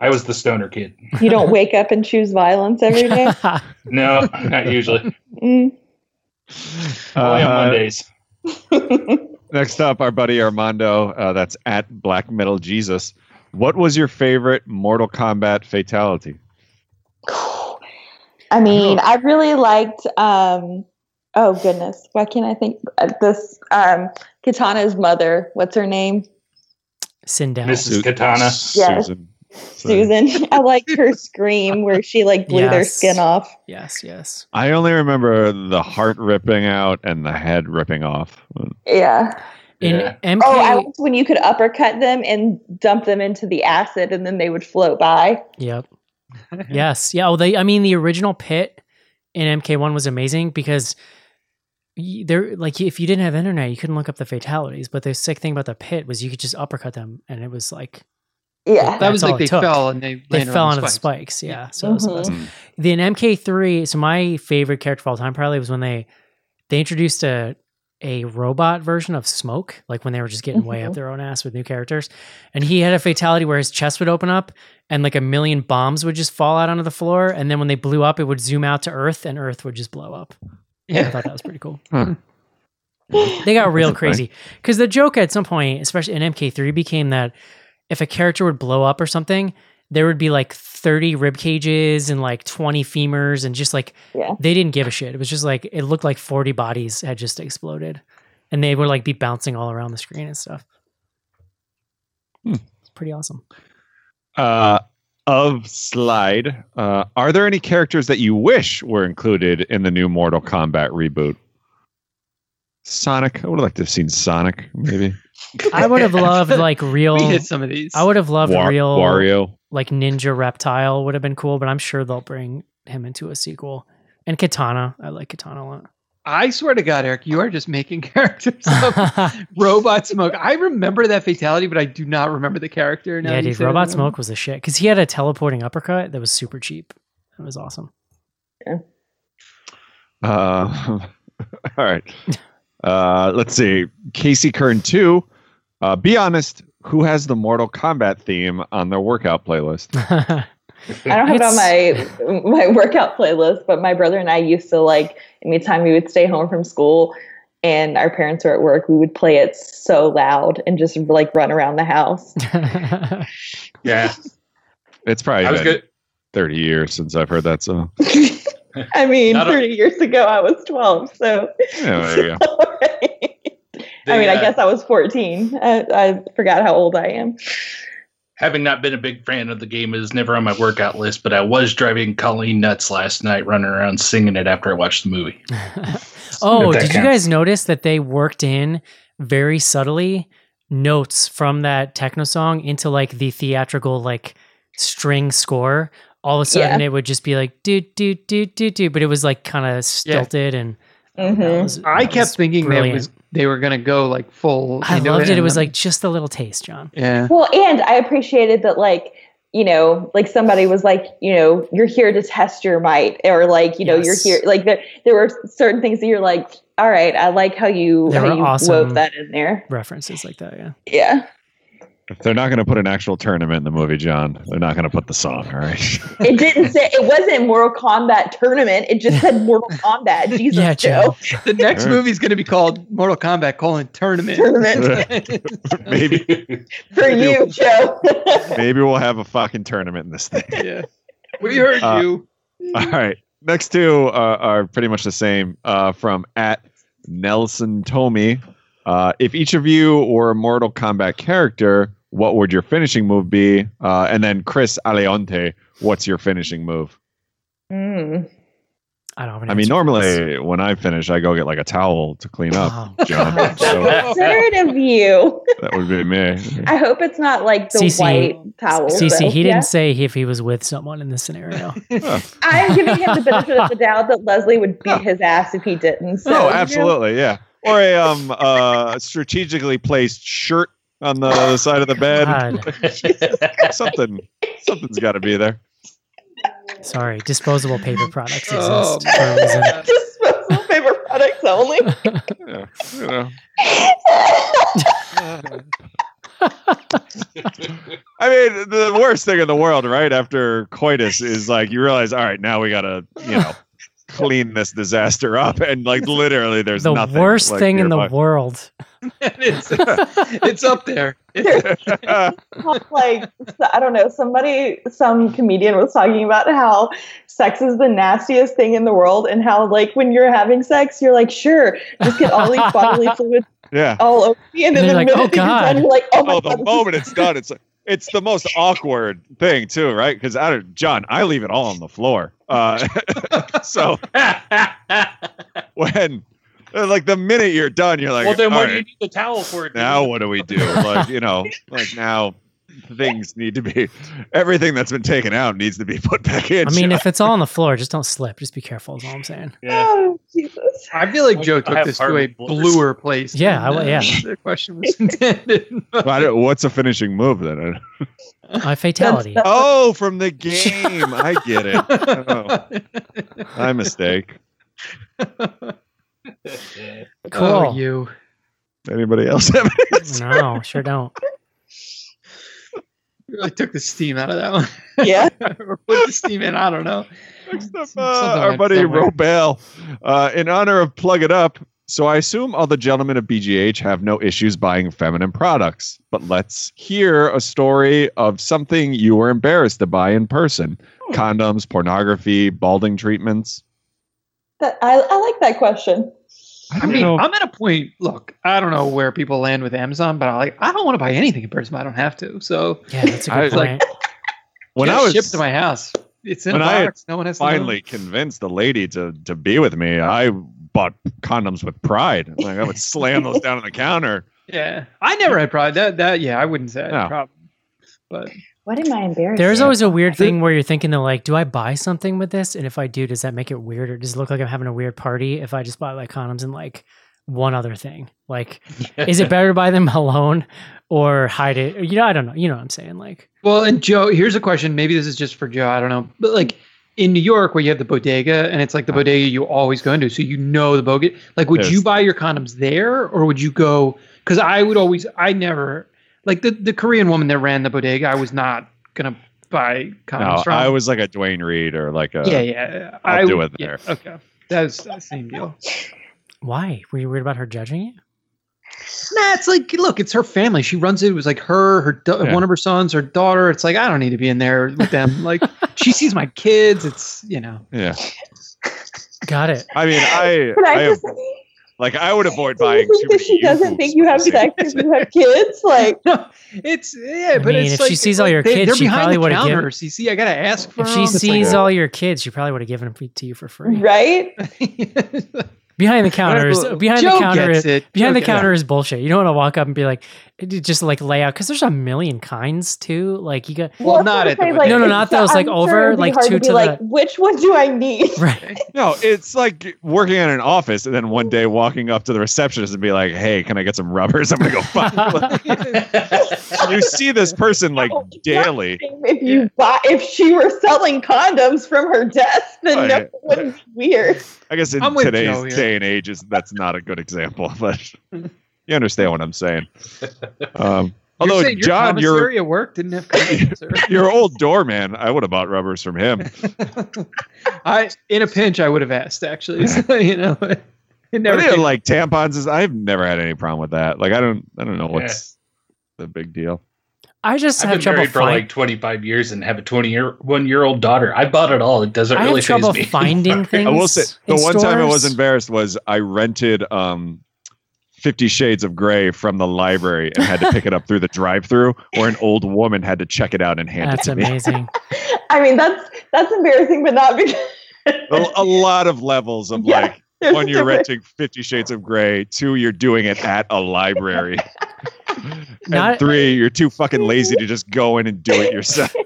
I was the stoner kid. You don't wake up and choose violence every day. [LAUGHS] No, not usually. Mm. Only on Uh, Mondays. [LAUGHS] Next up, our buddy Armando. Uh, that's at Black Metal Jesus. What was your favorite Mortal Kombat fatality? I mean, I really liked. Um, oh goodness, why can't I think uh, this? Um, Katana's mother. What's her name? Sindel. Mrs. Katana. Yes. Susan. Susan. I liked her scream where she like blew their skin off. Yes, yes. I only remember the heart ripping out and the head ripping off. Yeah. In Yeah. MK, Oh, I liked when you could uppercut them and dump them into the acid, and then they would float by. Yep. [LAUGHS] yes. Yeah. Well, they. I mean, the original pit in MK1 was amazing because y- there, like, if you didn't have internet, you couldn't look up the fatalities. But the sick thing about the pit was you could just uppercut them, and it was like Yeah. That was like they took. fell and they they fell on onto the the spikes. spikes. Yeah. So it was mm-hmm. the best. The in MK3. So my favorite character of all time probably was when they they introduced a a robot version of Smoke, like when they were just getting way up Mhm. their own ass with new characters. And he had a fatality where his chest would open up and like a million bombs would just fall out onto the floor. And then when they blew up, it would zoom out to Earth and Earth would just blow up. Yeah. I thought that was pretty cool. [LAUGHS] Huh. They got real crazy because the joke at some point, especially in MK3, became that if a character would blow up or something, there would be like 30 rib cages and like 20 femurs and just like Yeah. they didn't give a shit. It was just like it looked like 40 bodies had just exploded. And they would like be bouncing all around the screen and stuff. Hmm. It's pretty awesome. Uh, of slide, uh, are there any characters that you wish were included in the new Mortal Kombat reboot? Sonic. I would have liked to have seen Sonic, maybe. I would have loved [LAUGHS] like real We hit some of these. I would have loved Wa- real Wario. like Ninja Reptile would have been cool, but I'm sure they'll bring him into a sequel. And Katana, I like Katana a lot. I swear to God, Eric, you are just making [LAUGHS] characters up. [LAUGHS] Robot Smoke. I remember that fatality, but I do not remember the character. now yeah, you dude, Robot that. Smoke was a shit because he had a teleporting uppercut that was super cheap. It was awesome. Yeah. Uh, all right. Uh, let's see. Casey Kern 2. Uh, be honest, who has the Mortal Kombat theme on their workout playlist? [LAUGHS] I don't have it on my my workout playlist, but my brother and I used to like anytime we would stay home from school and our parents were at work, we would play it so loud and just like run around the house. [LAUGHS] Yeah. It's probably I was good. 30 years since I've heard that song. [LAUGHS] I mean, Not a- 30 years ago I was 12, so Yeah, there you go. I mean, They, I uh, guess I was 14. I, I forgot how old I am. having not been a big fan of the game, it is never on my workout list, but I was driving Colleen nuts last night, running around singing it after I watched the movie. [LAUGHS] [LAUGHS] oh, If that did you guys notice that they worked in very subtly notes from that techno song into like the theatrical like string score? All of a sudden, Yeah. it would just be like do do do do do, but it was like kind of stilted and that Mhm. was- I kept was thinking that was they were gonna go like full. I into loved it. It and was then- like just a little taste, John. yeah. Well, and I appreciated that, like, you know, like somebody was like, you know, you're here to test your might, or like, you know, Yes. you're here. Like, there, there were certain things that you're like, all right, I like how you There how you awesome- wove that in there. References like that, yeah. Yeah, If they're not going to put an actual tournament in the movie, John, they're not going to put the song, all right? [LAUGHS] it didn't say it wasn't Mortal Kombat tournament. It just said Mortal Kombat. [LAUGHS] Jesus, Yeah, Joe. Joe. The next Alright. movie is gonna be called Mortal Kombat: colon Tournament. Tournament [LAUGHS] maybe for you, Joe. maybe we'll have a fucking tournament in this thing. yeah. We heard Uh, you. All right. Next two uh, are pretty much the same uh, from at Nelson Tomey. Uh, if each of you were a Mortal Kombat character, what would your finishing move be? Uh, and then Chris Aleonte, what's your finishing move? Mm. I don't have I mean, answer this. normally when I finish, I go get like a towel to clean up, Oh, John. God. So Considerate of you. that would be me. I hope it's not like the CC white towel. CC, though. he Yeah? didn't say if he was with someone in this scenario. [LAUGHS] I'm giving him the benefit of the doubt that Leslie would beat his ass if he didn't. So, oh, you know, absolutely, yeah. Or a um uh strategically placed shirt on the side of the bed. [LAUGHS] Something, something's got to be there. Sorry, disposable paper products exist Oh, for a reason. [LAUGHS] disposable paper products only. [LAUGHS] Yeah, you know. I mean, the worst thing in the world, right? After coitus is like you realize, all right, now we gotta, you know, clean this disaster up, and like literally, there's the nothing. worst like, thing in the world. [LAUGHS] it's, [LAUGHS] it's up there. [LAUGHS] like I don't know, somebody, some comedian was talking about how sex is the nastiest thing in the world, and how like when you're having sex, you're like, sure, just get all these bodily fluids yeah. all over me, and then the they're like, minute "Oh, you're God." done, you're like, oh my Oh, god, the this is moment it's done, it's like it's the most awkward thing too, right? Because I don't, John, I leave it all on the floor. Uh, [LAUGHS] so [LAUGHS] when, like, the minute you're done, you're like, well, then all what do you right, need the towel for? dude? now what do we do? Like, you know, like now things need to be everything that's been taken out needs to be put back in. I mean, John. if it's all on the floor, just don't slip. Just be careful. Is all I'm saying. Yeah. Jesus. I feel like Joe took this to a bluer place. Yeah, than, I w- uh, yeah. [LAUGHS] The question was intended. [LAUGHS] I don't- what's a finishing move then? [LAUGHS] My fatality. Oh, from the game. I get it. Oh, my mistake. Cool. Oh, you. Anybody else have it? No, sure don't. You really took the steam out of that one. Yeah. [LAUGHS] or put the steam in. I don't know. Next up, uh, our buddy somewhere. Robel. Uh, in honor of Plug It Up, So I assume all the gentlemen of BGH have no issues buying feminine products. But let's hear a story of something you were embarrassed to buy in person: condoms, pornography, balding treatments. That, I, I like that question. I mean, I'm at a point. Look, I don't know where people land with Amazon, but I like I don't want to buy anything in person. I don't have to. So Yeah, that's a good I- it's like point. [LAUGHS] When I was shipped to my house, it's in when a I box. No one has to finally convinced the lady to to be with me, I bought condoms with pride. Like I would slam those down on the counter. Yeah, I never had pride. That that yeah, I wouldn't say I had No. a problem. But What am I embarrassed? There's of? always a weird thing where you're thinking though, like, do I buy something with this? And if I do, does that make it weird, or does it look like I'm having a weird party if I just buy like condoms and like one other thing? Like, [LAUGHS] is it better to buy them alone or hide it? You know, I don't know. You know what I'm saying? Like, well, and Joe, here's a question. Maybe this is just for Joe. I don't know, but like in New York, where you have the bodega, and it's like the bodega you always go into, so you know the bodega. Like, would Yes. you buy your condoms there, or would you go? Because I would always, I never like the the Korean woman that ran the bodega. I was not gonna buy condoms No, from. I was like a Duane Reade or like a yeah, yeah. I'll I do would- it yeah, there. okay, that's the same deal. why were you worried about her judging you? Nah, it's like, look, it's her family. She runs it. It was like her, her, da- Yeah. one of her sons, her daughter. It's like I don't need to be in there with them. [LAUGHS] Like she sees my kids. It's you know. yeah. Got it. I mean, I Can I I have, just like I would avoid buying too many she doesn't U-boots think you have for the same sex because you have kids? [LAUGHS] Like, No, it's yeah, I but mean, it's if like, she sees all your kids, they're she probably would've given- counters. You see, I gotta ask for If she them. It's sees like, all your kids, she probably would have given them to you for free. right? [LAUGHS] Behind the [LAUGHS] counters, Well, behind Joe the counter, gets it. behind Joe the counter is bullshit. You don't want to walk up and be like, just like lay out because there's a million kinds too. Like you got Well, Well, not at was the gonna say, No, no, it's not those, like, I'm over, sure it'd like, two to to like, the- which one do I need? [LAUGHS] right. No, it's like working in an office and then one day walking up to the receptionist and be like, "Hey, can I get some rubbers? I'm gonna go [LAUGHS] find." you see this person like daily. If you buy, if she were selling condoms from her desk, [LAUGHS] then Oh, no, yeah. it wouldn't be weird. I guess in today's Joe here. day and age, is that's not a good example, [LAUGHS] but [LAUGHS] you understand what I'm saying. Um, You're although saying your John, your commissary at work didn't have condoms, your old doorman, I would have bought rubbers from him. I in a pinch, I would have asked. Actually, So, you know, it never. But yeah, came- like tampons is. I've never had any problem with that. Like I don't. I don't know what's the big deal. I just I've have been trouble married for finding. like 25 years and have a 20 year one year old daughter. I bought it all. It doesn't I really have trouble phase me. [LAUGHS] finding things. I will say the in one time I was stores. embarrassed was I rented um Fifty Shades of Grey from the library and had to pick it up through the drive-through, where an old woman had to check it out and hand That's it to me. That's amazing. [LAUGHS] I mean, that's that's embarrassing, but not because A, a lot of levels of Yeah, like there's one, you're different- renting Fifty Shades of Grey. Two, you're doing it at a library. [LAUGHS] Not- and three, you're too fucking lazy to just go in and do it yourself. [LAUGHS]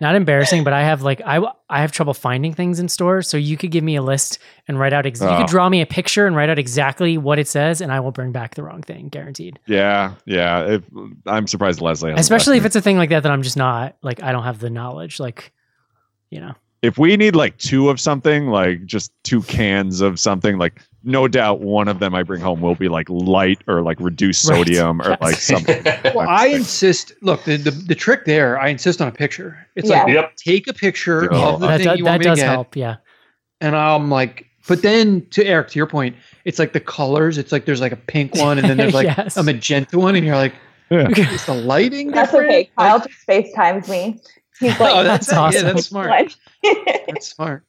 Not embarrassing, but I have like I I have trouble finding things in stores. So you could give me a list and write out. Ex- You Oh. could draw me a picture and write out exactly what it says, and I will bring back the wrong thing, guaranteed. Yeah, yeah. If, I'm surprised Leslie. hasn't Especially if it's a thing like that that I'm just not like I don't have the knowledge. Like, you know, me. If we need like two of something, like just two cans of something, like no doubt one of them I bring home will be like light or like reduced Right. sodium or like something. [LAUGHS] Well, I insist. Look, the, the the trick there, I insist on a picture. It's Yeah. like Yep. take a picture Yeah. of the that thing do- you that want me to does get, help. Yeah, and I'm like, but then to Eric, to your point, it's like the colors. It's like there's like a pink one, and then there's like [LAUGHS] Yes. a magenta one, and you're like, Yeah. is the lighting that's different? okay. Kyle Like, just FaceTimes me. He's oh, that's, That's awesome. Yeah, that's smart. [LAUGHS] That's smart.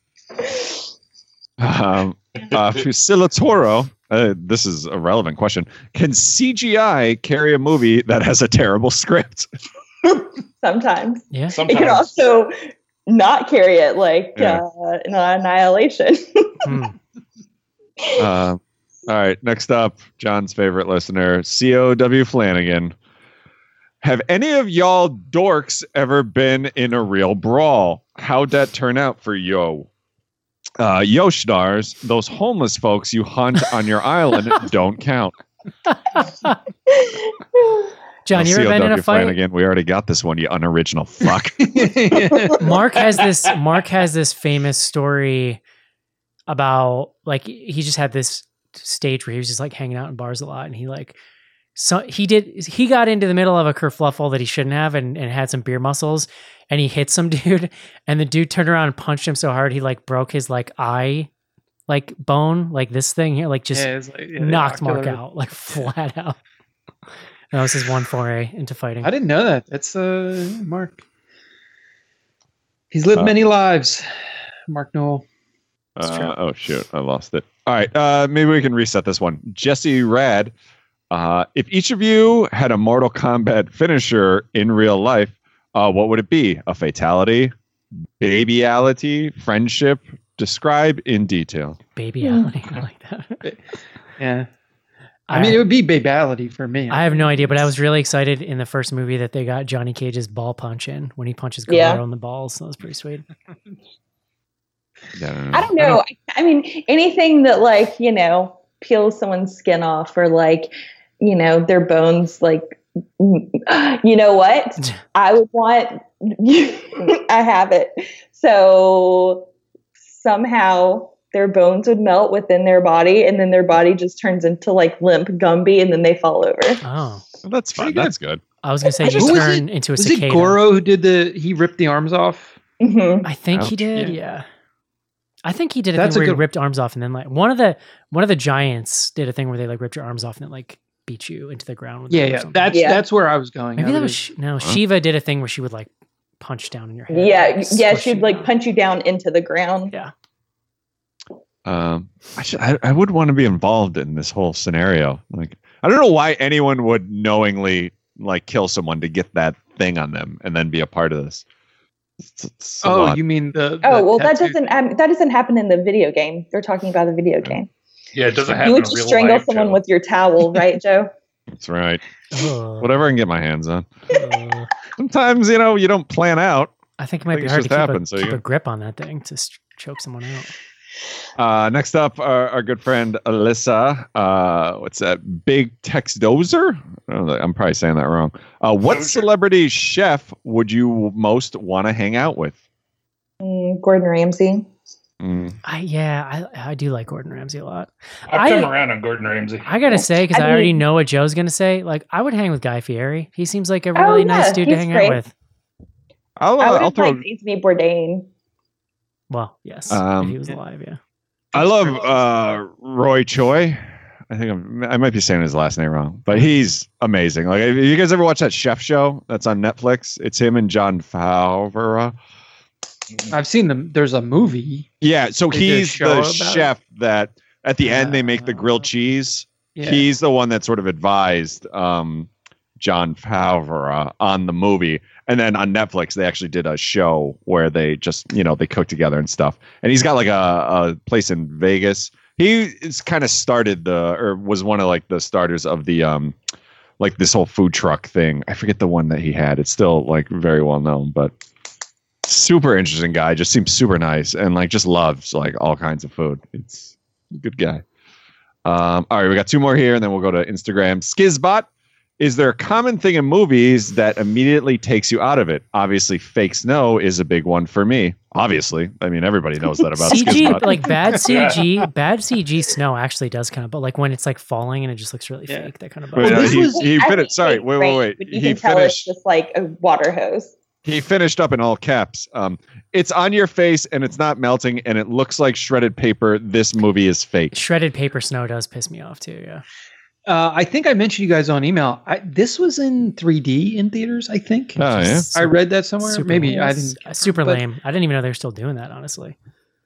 Um, uh, Fusila Toro. Uh, this is a relevant question. Can CGI carry a movie that has a terrible script? [LAUGHS] Sometimes yeah. it can also not carry it, like Yeah. uh, in Annihilation. Hmm. Uh, [LAUGHS] all right. Next up, John's favorite listener, C.O.W. Flanagan. Have any of y'all dorks ever been in a real brawl? How'd that turn out for yo? Uh, yo stars, those homeless folks you hunt on your island [LAUGHS] don't count. John, you ever been in a COW fight? Flanagan, we already got this one, you unoriginal fuck. [LAUGHS] Mark has this Mark has this famous story about like he just had this stage where he was just like hanging out in bars a lot and he like so he did he got into the middle of a kerfluffle that he shouldn't have and, and had some beer muscles and he hit some [LAUGHS] dude and the dude turned around and punched him so hard he like broke his like eye like bone, like this thing here, like just Yeah, like- yeah, the knocked Mark out, like [LAUGHS] flat out. That was his one foray into fighting. I didn't know that. That's uh Mark. He's lived Uh, many lives. Mark Noel. Uh, oh shoot, I lost it. All right, uh, maybe we can reset this one. Jesse Rad, uh, if each of you had a Mortal Kombat finisher in real life, uh, what would it be? A fatality, babyality, friendship? Describe in detail. Babyality, [LAUGHS] I like that. Yeah. I mean, it would be babality for me. I have no idea, but I was really excited in the first movie that they got Johnny Cage's ball punch in when he punches Goro Yeah. on the balls. That was pretty sweet. [LAUGHS] I don't know. I, I mean, anything that like you know peels someone's skin off, or like you know their bones. Like, you know what? [LAUGHS] I would want. [LAUGHS] I have it. So somehow their bones would melt within their body, and then their body just turns into like limp Gumby, and then they fall over. Oh, that's fun. That's good. I was gonna say Who you was turn it- into a was cicada. it Goro who did the? He ripped the arms off. Mm-hmm. I think he did. Yeah. Yeah. I think he did a That's thing a where he good- ripped arms off, and then like one of the one of the giants did a thing where they like ripped your arms off and then like beat you into the ground. With Yeah, them or yeah. That's that's where I was going. maybe that was Sh- no. Sheeva did a thing where she would like punch down in your head. Yeah, like, yeah. She'd like down. punch you down into the ground. Yeah. Um, I, should, I I would want to be involved in this whole scenario. Like, I don't know why anyone would knowingly like kill someone to get that thing on them and then be a part of this. It's- it's Oh, lot. you mean the? Oh the well, that doesn't um, that doesn't happen in the video game. They're talking about the video game. Yeah, it doesn't happen You would in just real strangle life. someone Joe. with your towel, right, Joe? [LAUGHS] That's right. Ugh. Whatever I can get my hands on. Ugh. Sometimes you know you don't plan out. I think it might be hard to keep, happen, a, so keep you- a grip on that thing to s- choke someone out. Uh, next up, our, our good friend Alyssa. Uh, what's that? Big Tex Dozer? I don't know, I'm probably saying that wrong. Uh, what celebrity chef would you most want to hang out with? Mm, Gordon Ramsay. Mm. I yeah, I I do like Gordon Ramsay a lot. I've come around on Gordon Ramsay. I gotta say because I I, already know what Joe's gonna say. Like I would hang with Guy Fieri. He seems like a Oh, really nice yeah, dude to hang great. out with. I'll, I uh, would I'll have throw. liked Anthony Bourdain. Well, yes, Um, he was alive, yeah. I love uh, Roy Choi. I think I'm, I might be saying his last name wrong, but he's amazing. Like, have you guys ever watch that chef show that's on Netflix? It's him and Jon Favreau. I've seen them. There's a movie. Yeah, so They he's the about it? chef that at the end they make the grilled cheese. Yeah. He's the one that sort of advised um, Jon Favreau on the movie, and then on Netflix they actually did a show where they just you know they cook together and stuff. And he's got like a, a place in Vegas. He is kind of started the or was one of like the starters of the um like this whole food truck thing. I forget the one that he had. It's still like very well known, but super interesting guy. Just seems super nice and like just loves like all kinds of food. It's a good guy. Um, all right, we got two more here, and then we'll go to Instagram. Skizbot, is there a common thing in movies that immediately takes you out of it? Obviously, fake snow is a big one for me. Obviously, I mean everybody knows that about [LAUGHS] CG Skizbot. like bad [LAUGHS] CG, bad CG snow actually does kind of, but like when it's like falling and it just looks really fake, that kind of. Wait, bugs no, me. this he, was- he finished. Sorry, wait, wait, wait. You He can tell it's finished. just like a water hose. He finished up in all caps. Um, it's on your face and it's not melting, and it looks like shredded paper. This movie is fake. Shredded paper snow does piss me off too. Yeah. Uh, I think I mentioned you guys on email. I, this was in 3D in theaters. I think. Oh yeah. I read that somewhere. Super Maybe lame. I didn't. Super but- lame. I didn't even know they were still doing that. Honestly.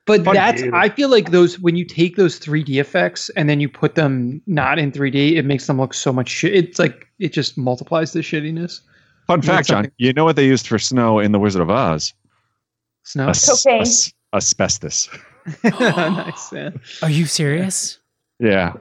But Fuck that's you. I feel like those when you take those 3D effects and then you put them not in 3D, it makes them look so much shit. It's like it just multiplies the shittiness. Fun fact, John. You know what they used for snow in The Wizard of Oz? Snow. As- Cocaine. as- asbestos. [LAUGHS] [GASPS] nice. Yeah. Are you serious? Yeah,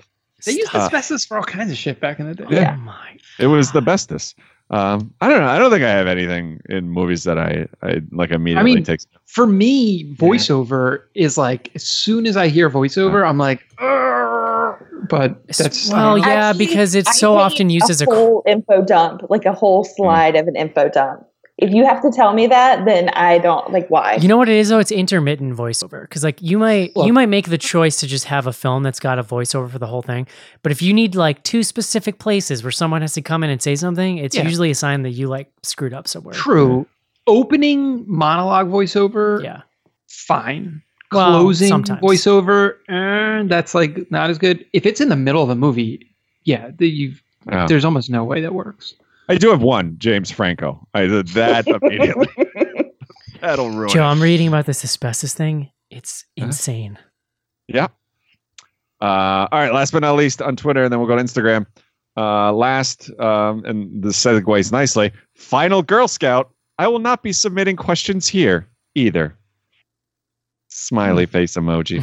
They used Uh, asbestos for all kinds of shit back in the day. Yeah. Oh my. it was the bestest. Um, I don't know. I don't think I have anything in movies that I, I like immediately I mean, takes. For me, voiceover is like as soon as I hear voiceover, I'm like, "Argh," but that's well, don't yeah, Actually, because it's I so often used as a. whole info dump, like a whole hmm. slide of an info dump. If you have to tell me that, then I don't like why. You know what it is though? It's intermittent voiceover because like you might Well- you might make the choice to just have a film that's got a voiceover for the whole thing, but if you need like two specific places where someone has to come in and say something, it's Yeah. usually a sign that you like screwed up somewhere. True. Opening monologue voiceover, Yeah. fine. Well, closing sometimes. voiceover, and that's like not as good. If it's in the middle of a movie, yeah, the, you've, Yeah. there's almost no way that works. I do have one, James Franco. I that [LAUGHS] immediately. [LAUGHS] That'll ruin Joe, it. I'm reading about this asbestos thing. It's insane. Yeah. Uh, all right. Last but not least, on Twitter, and then we'll go to Instagram. Uh, last, um, and this segues nicely. Final Girl Scout. I will not be submitting questions here either. Smiley face emoji.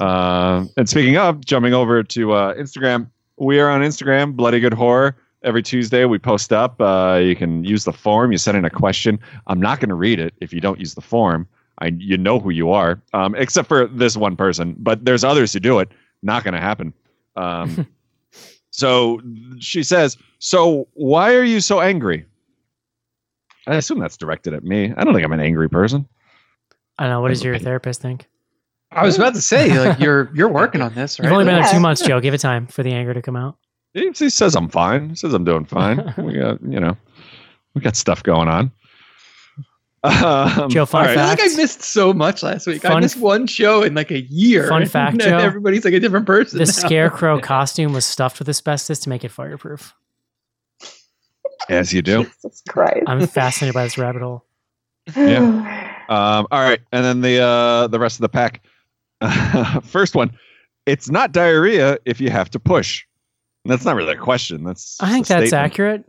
Um, [LAUGHS] and speaking of, jumping over to uh, Instagram, we are on Instagram, Bloody Good Horror. Every Tuesday, we post up. Uh, you can use the form. You send in a question. I'm not going to read it if you don't use the form. I, you know who you are, um, except for this one person. But there's others who do it. Not going to happen. Um, [LAUGHS] so she says, "So why are you so angry?" I assume that's directed at me. I don't think I'm an angry person. I don't know. What does your therapist think? I was about to say, like [LAUGHS] you're you're working on this, right? You've only been there Yeah. two months, Joe. Give it time for the anger to come out. He, he says I'm fine. He says I'm doing fine. [LAUGHS] we got, you know, we got stuff going on. Um, Joe, fun all I feel like. I missed so much last week. I Fun- missed one show in like a year. Fun [LAUGHS] and fact, Joe. Everybody's like a different person. The now. scarecrow costume was stuffed with asbestos to make it fireproof. As you do. Jesus Christ. I'm fascinated by this rabbit hole. Yeah. [SIGHS] Um, all right, and then the uh, the rest of the pack. [LAUGHS] First one, it's not diarrhea if you have to push. That's not really a question. That's I think that's statement. accurate.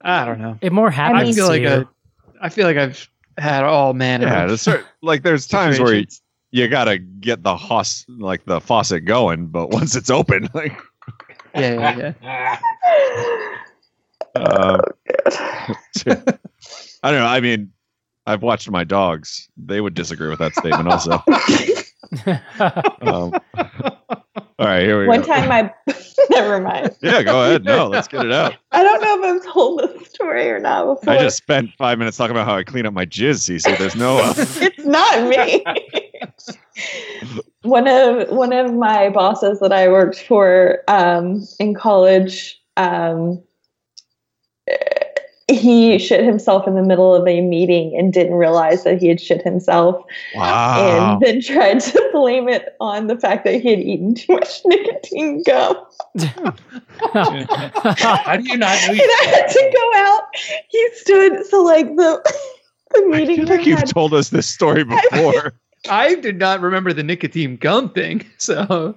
I don't know. It more happens. I happens feel to like you. a, I feel like I've had all manner. Yeah, of there's certain, [LAUGHS] like there's times where you, you gotta get the hos like the faucet going, but [LAUGHS] once it's open, like yeah, yeah, yeah. uh, I don't know. I mean, I've watched my dogs; they would disagree with that statement also. [LAUGHS] Um, all right, here we One go. One time I, [LAUGHS] never mind. yeah, go ahead. No, let's get it out. I don't know if I've told this story or not before. I just spent five minutes talking about how I clean up my jizz, Cece. There's no. Uh, [LAUGHS] it's not me. one of one of my bosses that I worked for um, in college, um, he shit himself in the middle of a meeting and didn't realize that he had shit himself, wow. and then tried to blame it on the fact that he had eaten too much [LAUGHS] nicotine gum. [LAUGHS] How do you not know? And I had to go out. He stood so like the [LAUGHS] the I meeting feel like you've had told us this story before. I did not remember the nicotine gum thing. So,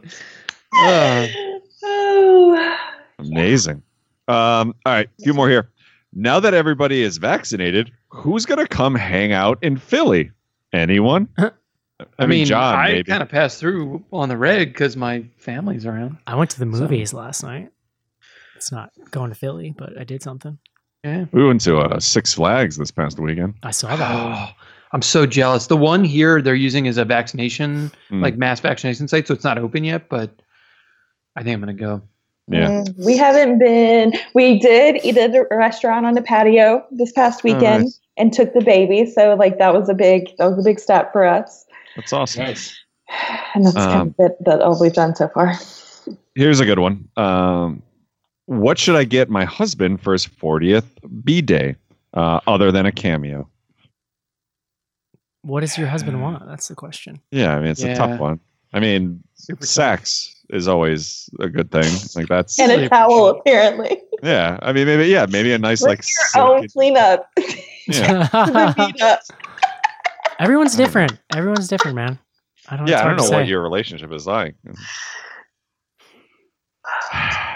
uh, [SIGHS] oh. Amazing. Um, all right, a few more here. Now that everybody is vaccinated, who's gonna come hang out in Philly? Anyone? I, I, mean, mean, John, I kind of passed through on the reg because my family's around. I went to the movies last night. It's not going to Philly, but I did something. Yeah. we went to uh, Six Flags this past weekend. I saw that. Oh, [GASPS] I'm so jealous. The one here they're using is a vaccination, Mm. like mass vaccination site, so it's not open yet. But I think I'm gonna go. Yeah. Mm, we haven't been. We did eat at a restaurant on the patio this past weekend nice. and took the baby. So like that was a big that was a big step for us. That's awesome. Nice. [SIGHS] And that's kind Um, of it, that all we've done so far. Here's a good one. Um, what should I get my husband for his 40th B day, uh, other than a cameo? What does your husband want? That's the question. Yeah, I mean it's a tough one. I mean, Super tough. sex is always a good thing. Like that's And really a towel, appreciate apparently. yeah. I mean, maybe yeah, maybe a nice Bring like your own silky- cleanup. [LAUGHS] [LAUGHS] yeah. Everyone's different. Everyone's different, man. I don't. yeah, I don't know what your relationship is like. [SIGHS]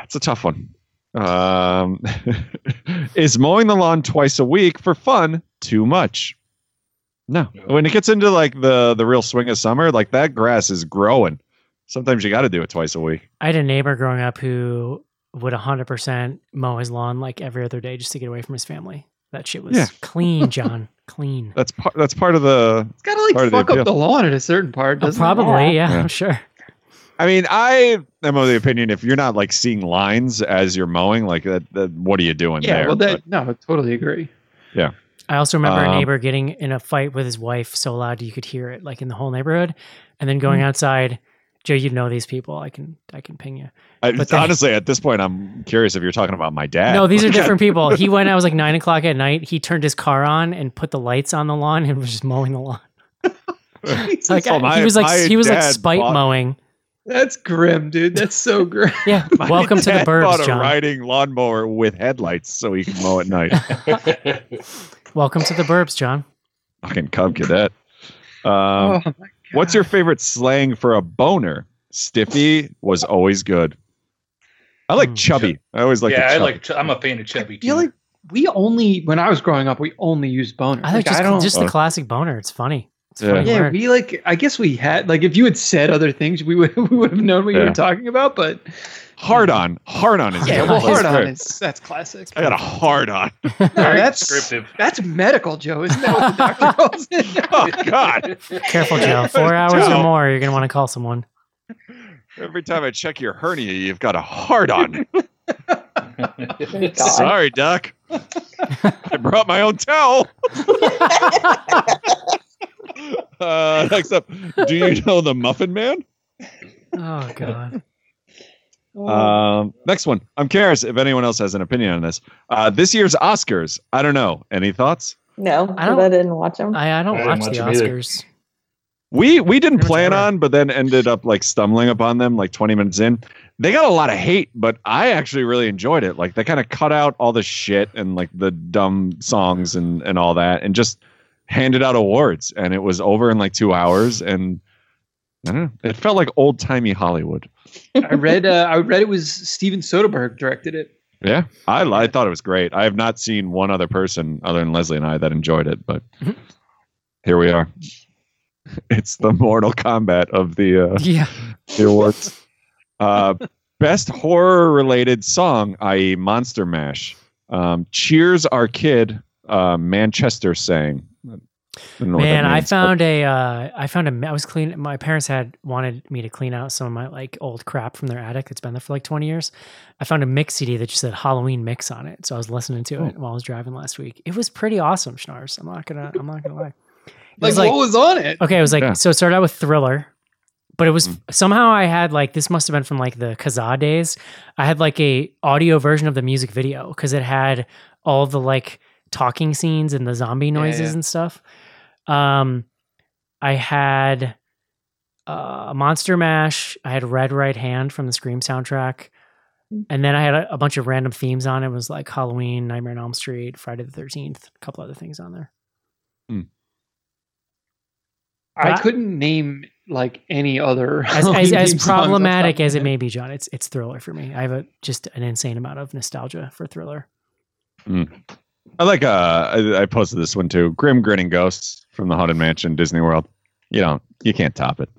It's a tough one. Um, [LAUGHS] is mowing the lawn twice a week for fun too much? No. When it gets into like the the real swing of summer, like that grass is growing. Sometimes you got to do it twice a week. I had a neighbor growing up who would 100% mow his lawn like every other day just to get away from his family. That shit was Yeah. clean, [LAUGHS] John. clean. That's part. That's part of the. It's gotta like Part of the fuck up the lawn at a certain part. Oh, doesn't it? probably, yeah, Yeah. I'm sure. I mean, I am of the opinion if you're not like seeing lines as you're mowing, like that, that what are you doing Yeah. there? Well, that no, I totally agree. Yeah. I also remember a Um, neighbor getting in a fight with his wife so loud you could hear it like in the whole neighborhood, and then going outside. Joe, you know these people. I can I can ping you. I, but they- honestly, at this point, I'm curious if you're talking about my dad. No, these are different [LAUGHS] people. He went. I was like nine o'clock at night. He turned his car on and put the lights on the lawn and was just mowing the lawn. [LAUGHS] Like So my- he was like he was like spite bought- mowing. That's grim, dude. That's so grim. [LAUGHS] Yeah. Welcome to the Dad bought burbs, a John. riding lawnmower with headlights so he can mow at night. Welcome to the burbs, John. Fucking Cub Cadet. Um, oh my what's your favorite slang for a boner? Stiffy was always good. I like Hmm. chubby. I always like. yeah, the I chubby. like. Ch- I'm a fan of chubby. I feel too. like we only when I was growing up, we only used boner. I think Like, just I don't. just the Oh. classic boner. It's funny. It's Yeah. funny yeah, word. we like. I guess we had like if you had said other things, we would [LAUGHS] we would have known what you were talking about. But hard on. Hard on is yeah, well, That's hard on great. is that's classic. I got a hard on. [LAUGHS] [LAUGHS] Very that's descriptive. That's medical, Joe. Isn't that what the doctor [LAUGHS] calls it? Oh God! Careful, Joe. Four hours or more, you're gonna want to call someone. Every time I check your hernia, you've got a hard on. Sorry, Doc. I brought my own towel. uh, next up, do you know the Muffin Man? Oh god. Um, next one. I'm curious if anyone else has an opinion on this. Uh, this year's Oscars. I don't know. Any thoughts? No, I I, don't- I didn't watch them. I, I don't I didn't watch the watch 'em either. Oscars. We we didn't plan on, but then ended up like stumbling upon them like 20 minutes in. They got a lot of hate, but I actually really enjoyed it. Like they kind of cut out all the shit and like the dumb songs and and all that, and just handed out awards. And it was over in like two hours, and I don't know. It felt like old timey Hollywood. I read. Uh, I read it was Steven Soderbergh directed it. Yeah, I I thought it was great. I have not seen one other person other than Leslie and I that enjoyed it, but Mhm. here we are. [LAUGHS] It's the Mortal Kombat of the uh, Yeah. the awards. Uh, best horror related song, i.e., Monster Mash. Um, Cheers, our kid. Uh, Manchester sang. Man, I means, but- found a. Uh, I found a. I was clean. My parents had wanted me to clean out some of my like old crap from their attic that's been there for like twenty years. I found a mix CD that just said Halloween mix on it, so I was listening to Oh. it while I was driving last week. It was pretty awesome, Schnars. I'm not gonna. I'm not gonna lie. Like, was like what was on it? okay, it was like Yeah. so. It started out with Thriller, but it was Mm. somehow I had like this must have been from like the Kazaa days. I had like a audio version of the music video because it had all the like talking scenes and the zombie noises yeah. and stuff. Um, I had uh, Monster Mash. I had Red Right Hand from the Scream soundtrack. And then I had a, a bunch of random themes on it. It was like Halloween, Nightmare on Elm Street, Friday the 13th, a couple other things on there. I That- couldn't name like any other As, [LAUGHS] as, as theme songs off the problematic as it may be, John, it's it's Thriller for me. I have a just an insane amount of nostalgia for Thriller. I like. Uh, I, I posted this one too. Grim Grinning Ghosts from the Haunted Mansion, Disney World. You know, you can't top it.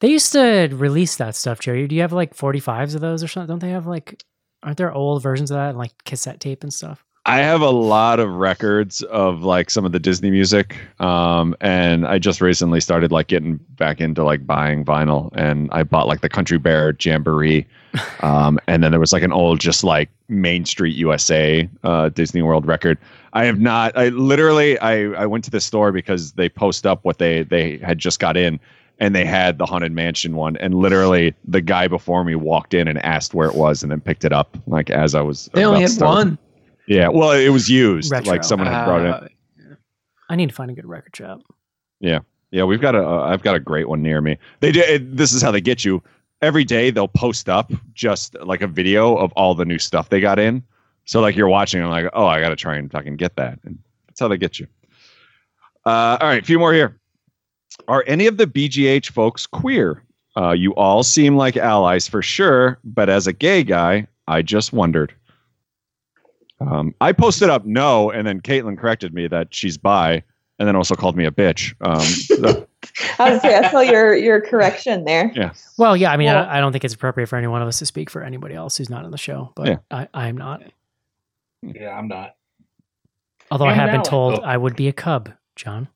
They used to release that stuff, Jerry. Do you have like 45s of those or something? Don't they have like, aren't there old versions of that, and, like cassette tape and stuff? I have a lot of records of like some of the Disney music, um, and I just recently started like getting back into like buying vinyl, and I bought like the Country Bear Jamboree, [LAUGHS] um, and then there was like an old just like Main Street USA uh, Disney World record. I have not. I literally I I went to the store because they post up what they they had just got in. And they had the Haunted Mansion one, and literally the guy before me walked in and asked where it was, and then picked it up like as I was. They only had to start. one. Yeah, well, it was used. Retro. Like someone had brought it. Uh, I need to find a good record shop. Yeah, yeah, we've got a. Uh, I've got a great one near me. They did. It, this is how they get you. Every day they'll post up just like a video of all the new stuff they got in. So like you're watching, I'm like, oh, I got to try and fucking get that. And that's how they get you. Uh, all right, a few more here. Are any of the BGH folks queer? Uh, you all seem like allies for sure, but as a gay guy, I just wondered. Um, I posted up no, and then Caitlin corrected me that she's bi, and then also called me a bitch. Um, so- [LAUGHS] I was say I saw your your correction there. yeah. Well, yeah, I mean, Well- I, I don't think it's appropriate for any one of us to speak for anybody else who's not on the show, but Yeah. I, I'm not. Yeah, I'm not. Although I I'm have been told. I would be a cub, John,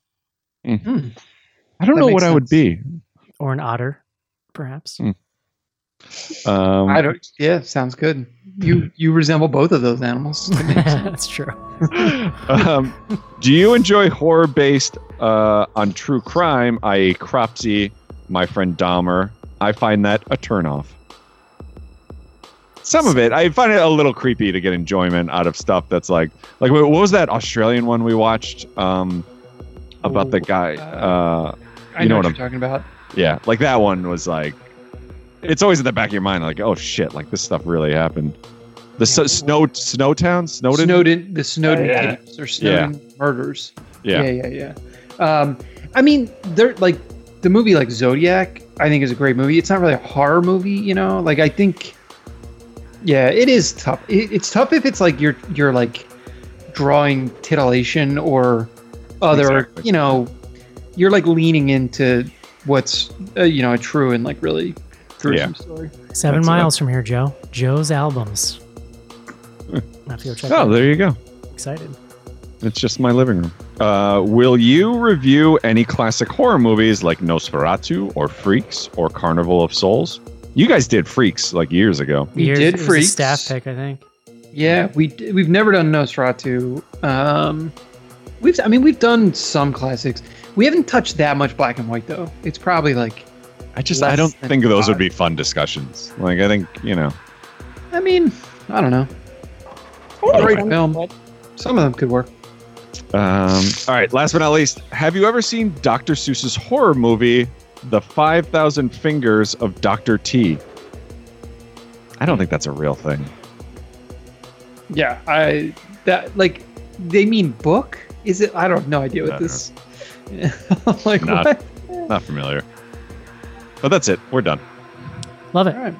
I don't That know makes what I would be. or an otter, perhaps. Mm. Um, I don't. Yeah, sounds good. You you resemble both of those animals. to me, so. That's true. um, do you enjoy horror based uh, on true crime, i.e., Cropsey, my friend Dahmer? I find that a turnoff. Some of it, I find it a little creepy to get enjoyment out of stuff that's like, like what was that Australian one we watched? Um, about the guy. Uh, I you know know, what what I'm you're talking about. yeah, like that one was like, it's always in the back of your mind, like, oh shit, like this stuff really happened. The S- snow Snowtown Snowden. Snowden, the Snowden Oh, yeah. or Snowden murders. Yeah. yeah, yeah, yeah. Um, I mean, they're like the movie like Zodiac. I think is a great movie. It's not really a horror movie, you know. Like I think, yeah, it is tough. It, it's tough if it's like you're you're like drawing titillation or other, Exactly. you know, you're like leaning into what's uh, you know a true and like really gruesome story. Seven That's miles from here, Joe. Joe's albums. [LAUGHS] Have to go check. Oh, that. there you go. Excited. It's just my living room. Uh, will you review any classic horror movies like Nosferatu or Freaks or Carnival of Souls? You guys did Freaks like years ago. We Years- did it was a Freaks. staff pick, I think. Yeah, we we've never done Nosferatu. Um, we've I mean we've done some classics. We haven't touched that much black and white though. It's probably like I just I don't than think those would be fun discussions. Like I think you know. I mean I don't know. I Great film. some- Some of them could work. Um, all right. Last but not least, have you ever seen Dr. Seuss's horror movie, The Five Thousand Fingers of Dr. T? I don't think that's a real thing. Yeah, I that like they mean book. Is it? I don't have no idea what this. I'm [LAUGHS] like Not- what? Not familiar. But that's it. We're done. Love it. All right.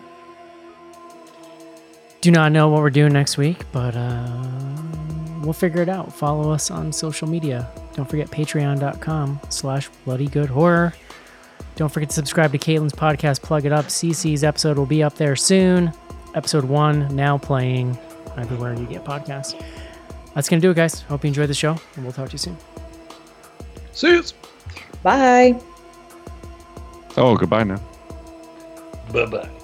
Do not know what we're doing next week, but uh, we'll figure it out. Follow us on social media. Don't forget patreon.com slash bloody good horror. Don't forget to subscribe to Caitlin's podcast, Plug It Up. CC's episode will be up there soon. Episode one now playing everywhere you get podcasts. That's going to do it, guys. Hope you enjoyed the show, and we'll talk to you soon. See you. Bye. Oh, goodbye now. Bye bye.